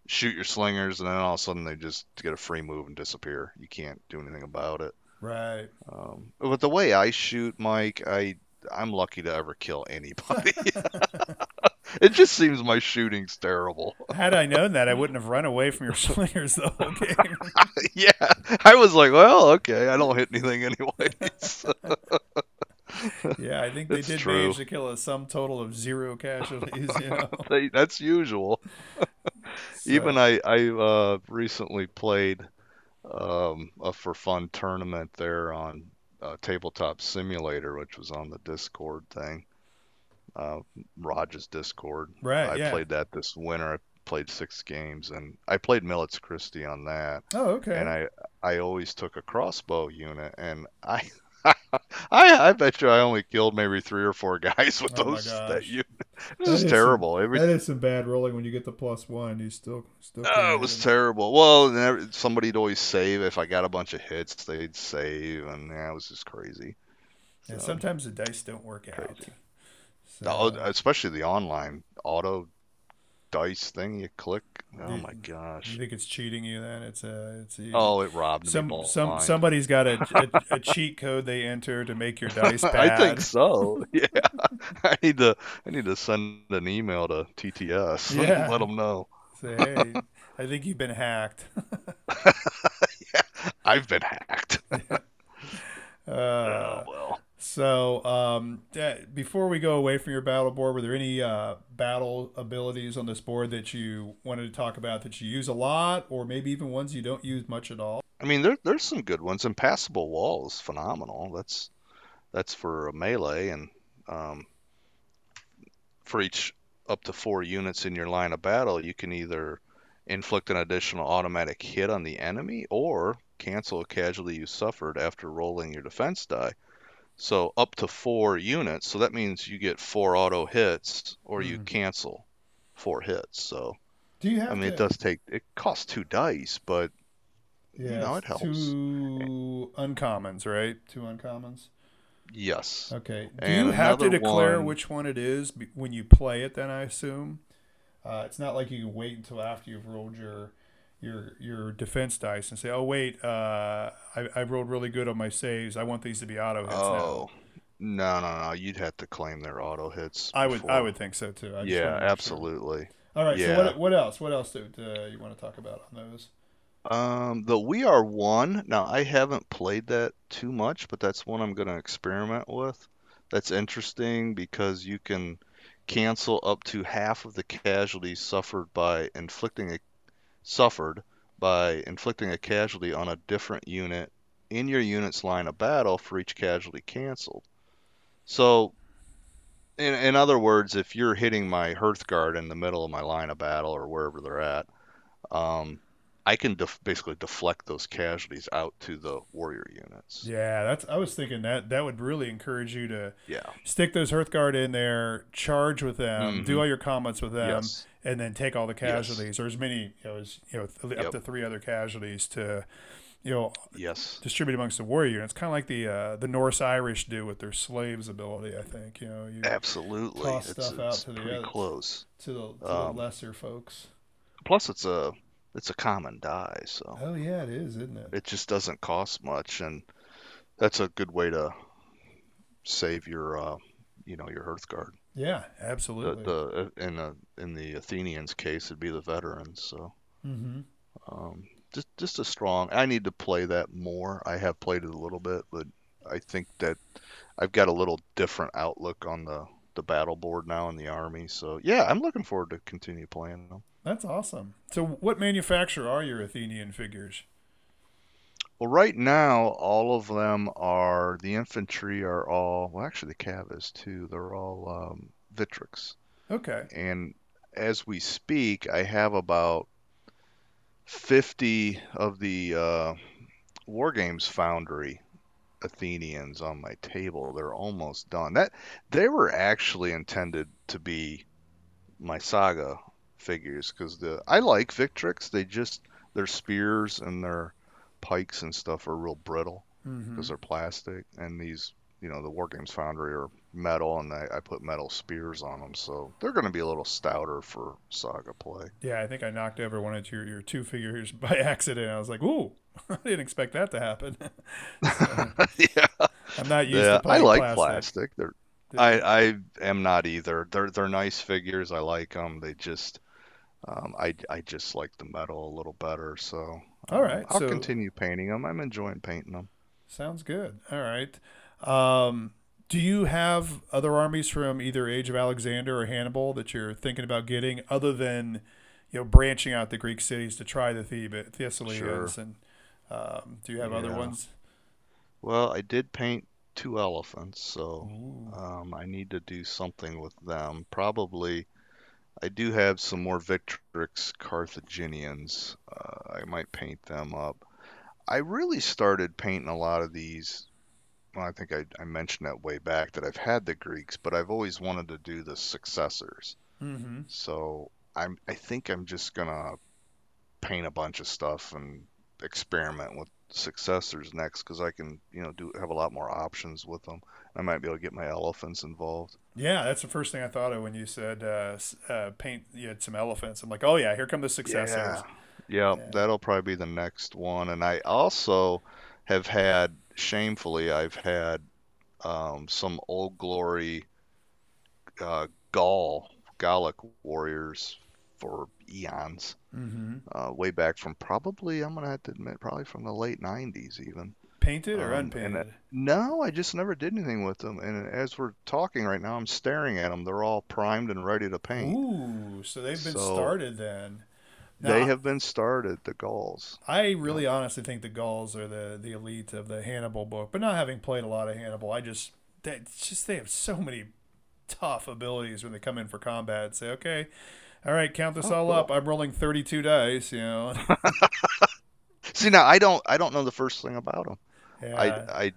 shoot your slingers and then all of a sudden they just get a free move and disappear. You can't do anything about it. right. Um, but the way I shoot, Mike, I I'm lucky to ever kill anybody. it just seems my shooting's terrible. Had I known that, I wouldn't have run away from your slingers the whole game. yeah, I was like, well, okay, I don't hit anything anyways. yeah, I think they It's did true. manage to kill a sum total of zero casualties. You know, They- That's usual. So- Even I I uh, recently played um, a for fun tournament there on uh, Tabletop Simulator, which was on the Discord thing. Uh, Raj's Discord. Right, I yeah. played that this winter. I played six games, and I played Milites Christi on that. Oh, okay. And I I always took a crossbow unit, and I. I I bet you I only killed maybe three or four guys with Oh those that gosh. unit. This That is is terrible. Every, that is some bad rolling when you get the plus one. You still still. Oh, it was hit 'em. terrible. Well, somebody'd always save if I got a bunch of hits. They'd save, and yeah, was just crazy. Yeah, So, sometimes the dice don't work out. So, the- oh, especially the online auto dice thing you click. Oh Yeah. my gosh. You think it's cheating you? Then it's a it's a, Oh, it robbed me. some blind. some somebody's got a, a, a cheat code they enter to make your dice bad. I think so. Yeah, I need to. I need to send an email to TTS. Yeah. Let them know. Say, hey, I think you've been hacked. I've been hacked. Uh, oh well. So, um, before we go away from your battle board, were there any uh, battle abilities on this board that you wanted to talk about that you use a lot, or maybe even ones you don't use much at all? I mean, there, there's some good ones. Impassable Wall is phenomenal. That's that's for melee, and um, for each up to four units in your line of battle, you can either inflict an additional automatic hit on the enemy or cancel a casualty you suffered after rolling your defense die. So up to four units. So that means you get four auto hits, or you Mhm. cancel four hits. So Do you have I mean, to, it does take. It costs two dice, but Yeah, know, it helps. Two uncommons, right? Two uncommons. yes. Okay. Do And you have to declare one- which one it is when you play it? Then I assume uh, it's not like you can wait until after you've rolled your your your defense dice and say, "Oh wait, uh, I, I rolled really good on my saves. I want these to be auto hits Oh, no, no, no. You'd have to claim their auto hits. now." I would I would think so too. I Yeah, wanna make sure. absolutely. All right. So what what else? What else do, do you want to talk about on those? Um, the We Are One. Now, I haven't played that too much, but that's one I'm going to experiment with. That's interesting because you can cancel up to half of the casualties suffered by inflicting a suffered by inflicting a casualty on a different unit in your unit's line of battle for each casualty canceled. So, in, in other words, if you're hitting my Hearthguard in the middle of my line of battle or wherever they're at, um, I can def- basically deflect those casualties out to the warrior units. Yeah, that's. I was thinking that that would really encourage you to Yeah. stick those Hearthguard in there, charge with them, do Mhm. all your comments with them, Yes. and then take all the casualties, or as many, you know, as you know, th- up to three other casualties to, you know, Yes. distribute amongst the warrior units. Kind of like the uh, the Norse Irish do with their slaves ability. I think you know you Absolutely. Toss it's stuff out it's to the others. close. to the, to Um, the lesser folks. Plus, it's a it's a common die, so Oh yeah, it is, isn't it? it just doesn't cost much, and that's a good way to save your uh, you know your Hearthguard. Yeah, The, absolutely. the in the in the Athenians' case, it'd be the veterans. So mm-hmm. um, just just a strong. I need to play that more. I have played it a little bit, but I think that I've got a little different outlook on the the battle board now in the army. So yeah, I'm looking forward to continue playing them. That's awesome. So, what manufacturer are your Athenian figures? Well, right now, all of them are the infantry are all well, actually the cav is too. They're all um, Victrix, Okay. and as we speak, I have about 50 of the uh, War Games Foundry Athenians on my table. They're almost done. That they were actually intended to be my saga figures because the I like Victrix. They just their spears and their pikes and stuff are real brittle Mm-hmm. because they're plastic, and these you know the War Games Foundry are metal, and I, I put metal spears on them, so they're going to be a little stouter for saga play. Yeah, I think I knocked over one of your, your two figures by accident. I was like, ooh, I didn't expect that to happen. So, yeah, I'm not used yeah. to I playing like plastic. plastic. They're I, I am not either. They're they're nice figures. I like them. They just um, I I just like the metal a little better. So All right, I'll so- continue painting them. I'm enjoying painting them. Sounds good. All right. Um, do you have other armies from either Age of Alexander or Hannibal that you're thinking about getting, other than you know branching out the Greek cities to try the Theb- Thessalians? And um, do you have other ones? Well, I did paint two elephants, so um, I need to do something with them. Probably, I do have some more Victrix Carthaginians. Uh, I might paint them up. I really started painting a lot of these. Well, I think I, I mentioned that way back that I've had the Greeks, but I've always wanted to do the successors. Mm-hmm. So I'm I think I'm just gonna paint a bunch of stuff and experiment with successors next because I can, you know, do have a lot more options with them. I might be able to get my elephants involved. Yeah, that's the first thing I thought of when you said uh, uh, paint. You had some elephants. I'm like, oh yeah, here come the successors. Yeah. Yeah, Yeah. that'll probably be the next one. And I also have had, shamefully, I've had um, some Old Glory uh, Gaul, Gallic warriors for eons. Mm-hmm. uh, way back from probably I'm gonna have to admit probably from the late 90s even. Painted or Um, unpainted? that- No, I just never did anything with them. And as we're talking right now, I'm staring at them. They're all primed and ready to paint. Ooh, so they've been So- started then. They have been started, the Gauls. I really honestly think the Gauls are the the elite of the Hannibal book, but not having played a lot of Hannibal, I just they just they have so many tough abilities when they come in for combat. and Say, okay, all right, count this Oh, all cool. up. I'm rolling 32 dice. You know, See now, I don't I don't know the first thing about them. Yeah, I I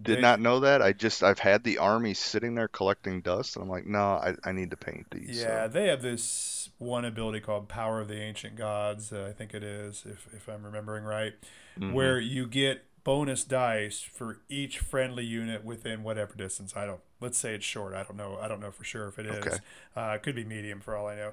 did they- not know that. I just I've had the army sitting there collecting dust, and I'm like, no, I, I need to paint these. Yeah, So, they have this one ability called Power of the Ancient Gods, uh, I think it is, if, if I'm remembering right, mhm. where you get bonus dice for each friendly unit within whatever distance. I don't. Let's say it's short. I don't know. I don't know for sure if it is. Okay. Uh, it could be medium for all I know.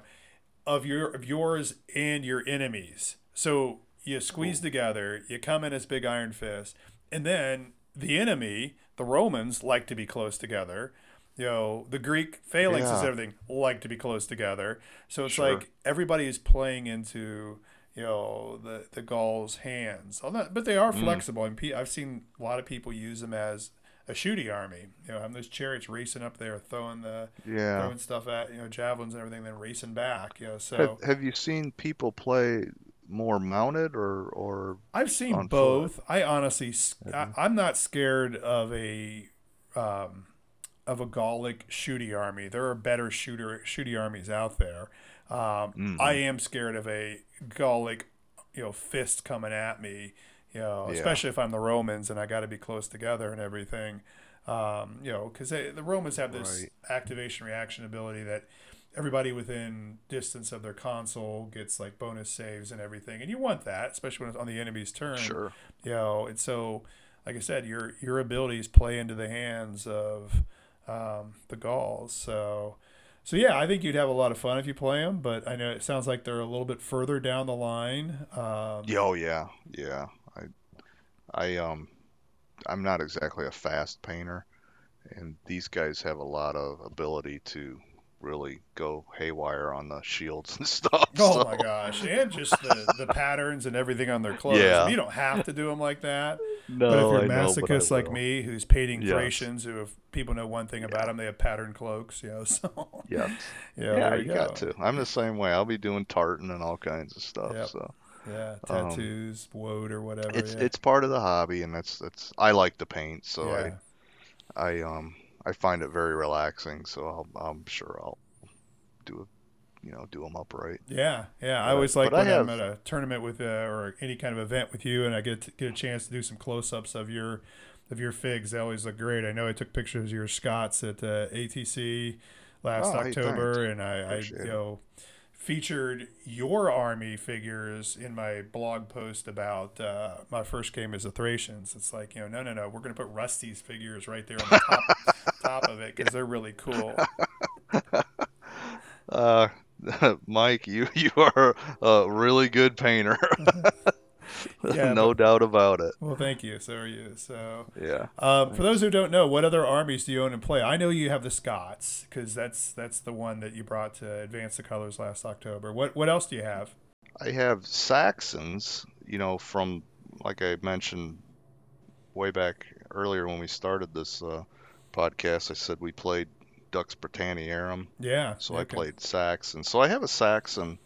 Of your of yours and your enemies. So you squeeze together. You come in as big iron fist, and then the enemy, the Romans, like to be close together. You know, the Greek phalanxes, Yeah. everything like to be close together. So it's Sure. like everybody is playing into you know the the Gauls' hands. Although- But they are Mm. flexible, and pe- I've seen a lot of people use them as a shooting army. You know, having those chariots racing up there, throwing the yeah. throwing stuff at you know javelins and everything, then racing back. You know, Have, so have you seen people play more mounted or or I've seen on foot? both. I honestly, I, am not scared of a um, of a Gallic shooty army. There are better shooter shooting armies out there. Um, Mhm. I am scared of a Gallic, you know, fist coming at me. You know, Yeah. especially if I'm the Romans and I got to be close together and everything. Um, you know, because the Romans have this Right. activation reaction ability that everybody within distance of their console gets like bonus saves and everything, and you want that, especially when it's on the enemy's turn. sure? You know, and so, like I said, your your abilities play into the hands of um, the Gauls. So, so yeah, I think you'd have a lot of fun if you play them. But I know it sounds like they're a little bit further down the line. Um, Yeah, Oh yeah, yeah. I, I um, I'm not exactly a fast painter, and these guys have a lot of ability to really go haywire on the shields and stuff. Oh so- my gosh! And just the, the patterns and everything on their clothes. Yeah. You don't have to do them like that. No, but if you're I a know, masochist like me, who's painting Yes. Thracians, who if people know one thing about them, they have patterned cloaks. You know, so Yes. yeah, Yeah, there you you, got to. I'm the same way. I'll be doing tartan and all kinds of stuff. Yep. So Yeah, Um, tattoos, woad or whatever. it's yeah. it's part of the hobby, and that's that's. I like to paint, so yeah. I I um I find it very relaxing. So I'll, I'm sure I'll do a, you know, do them upright. Yeah, yeah. I always like but I when I'm at a tournament with uh, or any kind of event with you, and I get to, get a chance to do some close-ups of your of your figs. They always look great. I know I took pictures of your Scots at uh, ATC last Oh, October, thanks. and I, I you it. Featured your army figures in my blog post about uh, my first game as the Thracians. It's like you know, no, no, no. We're gonna put Rusty's figures right there on the top, top of it because they're really cool. Uh, Mike, you you are a really good painter. Yeah, no doubt about it. Well, thank you. So are you. So. Yeah. Um, for those who don't know, what other armies do you own and play? I know you have the Scots because that's that's the one that you brought to Advance the Colors last October. What what else do you have? I have Saxons, you know, from like I mentioned way back earlier when we started this uh, podcast. I said we played Dux Britanniarum, Yeah. so I played Saxon. So I have a Saxon,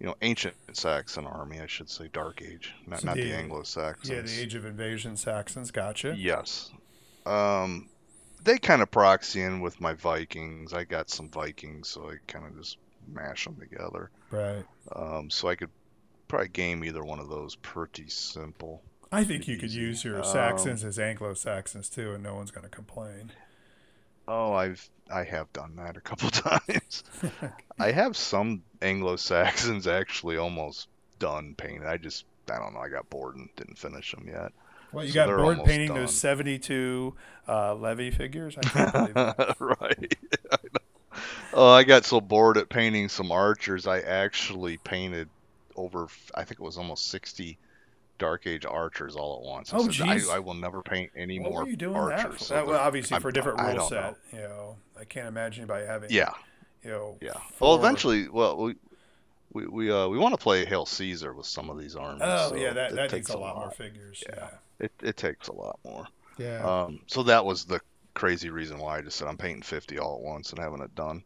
you know, ancient Saxon army, I should say, Dark Age, not So not the, the- Anglo-Saxons. Yeah, the Age of Invasion Saxons. Gotcha. Yes. Um, they kind of proxy in with my Vikings. I got some Vikings, so I kind of just mash them together. Right. Um, so I could probably game either one of those pretty simple. I think you could easy. use your Um, Saxons as Anglo Saxons too, and no one's going to complain. Oh, I've I have done that a couple times. I have some Anglo Saxons actually almost done painting. I just I don't know. I got bored and didn't finish them yet. Well, you So got bored painting done. those 72 uh, Levy figures? I can't believe that. right. I know. Oh, I got so bored at painting some archers. I actually painted over. I think it was almost 60 Dark Age archers all at once. I Oh, said, I. I will never paint any What more were you doing archers. that for? So Uh, well, obviously, I'm- for a different rule set. know. You know, I can't imagine anybody having, Yeah, you know, yeah. Well, eventually, well, we we we uh we want to play Hail Caesar with some of these armies. Oh, so yeah, that, that takes a lot, more figures. Yeah. It it takes a lot more. Yeah. Um, so that was the crazy reason why I just said I'm painting 50 all at once and having it done.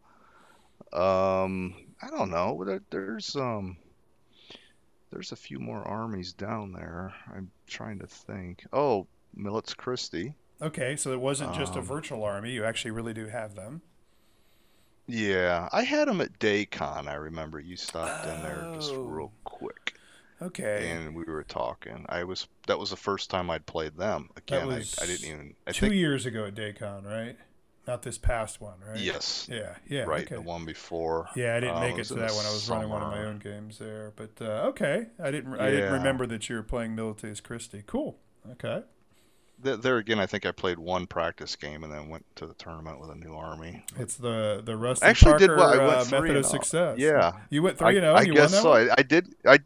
Um, I don't know. There, there's um, there's a few more armies down there. I'm trying to think. Oh, Milites Christi. okay, so it wasn't just a um, virtual army. You actually really do have them. Yeah, I had them at Daycon. I remember you stopped in there just Oh. real quick, Okay. and we were talking. I was that was the first time I'd played them. Again, was I, I didn't even. I Two think years ago at Daycon, right? Not this past one, right? yes, Yeah, yeah. right, Okay. the one before. Yeah, I didn't um, make it was to in the that when I was running one of my summer. own games there. But uh, okay, I didn't. I didn't Yeah. remember that you were playing Milites Christi. Cool. Okay. Th- there again, I think I played one practice game and then went to the tournament with a new army. It's the the Rusty Actually, Parker did well. I went uh, method of oh. success. Yeah, You went I, three and zero. I and you guess so. I, I did. I,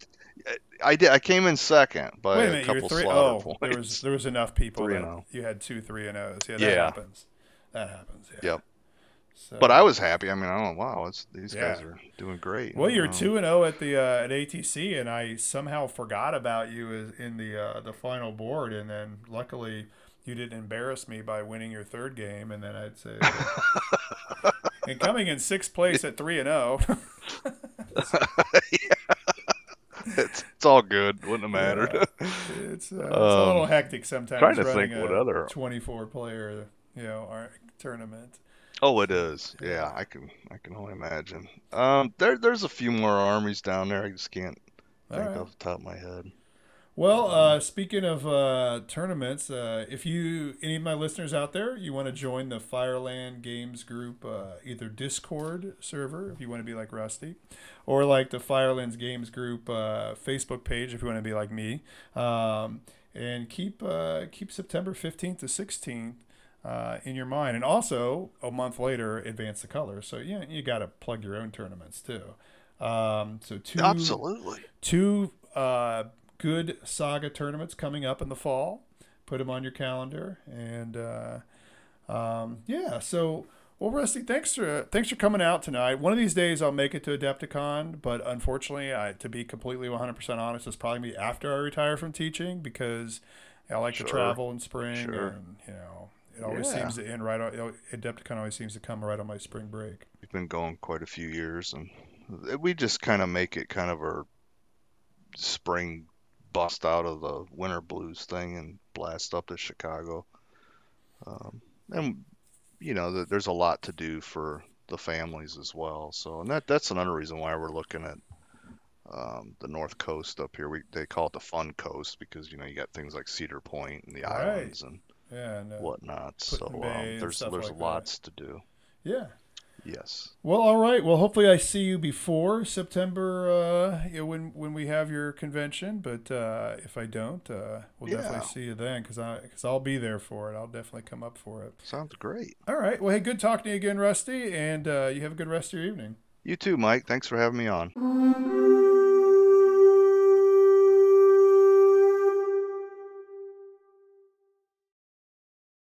I did. I came in second by Wait a a minute, you couple three oh, points. there was there was enough people Three that oh. you had two three and O's. Yeah, that Yeah. happens. That happens. Yeah. Yep. So, But I was happy. I mean, I don't. know. Wow, it's, these guys are doing great. Well, you're Um, two and zero at the uh, at ATC, and I somehow forgot about you in the uh, the final board, and then luckily you didn't embarrass me by winning your third game, and then I'd say, and coming in sixth place at three and oh. zero. it's, it's all good. Wouldn't have mattered. It's, uh, it's a little Um, hectic sometimes. trying to running think what other- 24 player, you know, our tournament. Oh, it is. Yeah, I can. I can only imagine. Um, there, there's a few more armies down there. I just can't All think right. off the top of my head. Well, uh, speaking of uh, tournaments, uh, if you any of my listeners out there, you want to join the Fireland Games group, uh, either Discord server if you want to be like Rusty, or like the Firelands Games group uh, Facebook page if you want to be like me, um, and keep uh, keep September fifteenth to sixteenth. Uh, in your mind, and also a month later, advance the colors. So yeah, you got to plug your own tournaments too. Um, so two Absolutely. two uh, good saga tournaments coming up in the fall. Put them on your calendar, and uh, um, yeah. So, well, Rusty, thanks for thanks for coming out tonight. One of these days, I'll make it to Adepticon, but unfortunately, I, to be completely 100% honest, it's probably gonna be after I retire from teaching because I like Sure. to travel in spring, Sure. and you know, it always Yeah. seems to end right. On, Adepticon always seems to come right on my spring break. We've been going quite a few years, and we just kind of make it kind of our spring bust out of the winter blues thing and blast up to Chicago. Um, and you know, th- there's a lot to do for the families as well. So, and that that's another reason why we're looking at um, the North Coast up here. We they call it the Fun Coast because you know you got things like Cedar Point and the Right. islands and Yeah, and uh, whatnot. So um, there's there's like that. lots to do. yeah. Yes. Well, all right. Well, hopefully I see you before September, uh, you know, when when we have your convention. But uh, if I don't, uh, we'll Yeah. definitely see you then, because I because I'll be there for it. I'll definitely come up for it. Sounds great. All right. Well, hey, good talking to you again, Rusty, and uh, you have a good rest of your evening. You too, Mike. Thanks for having me on.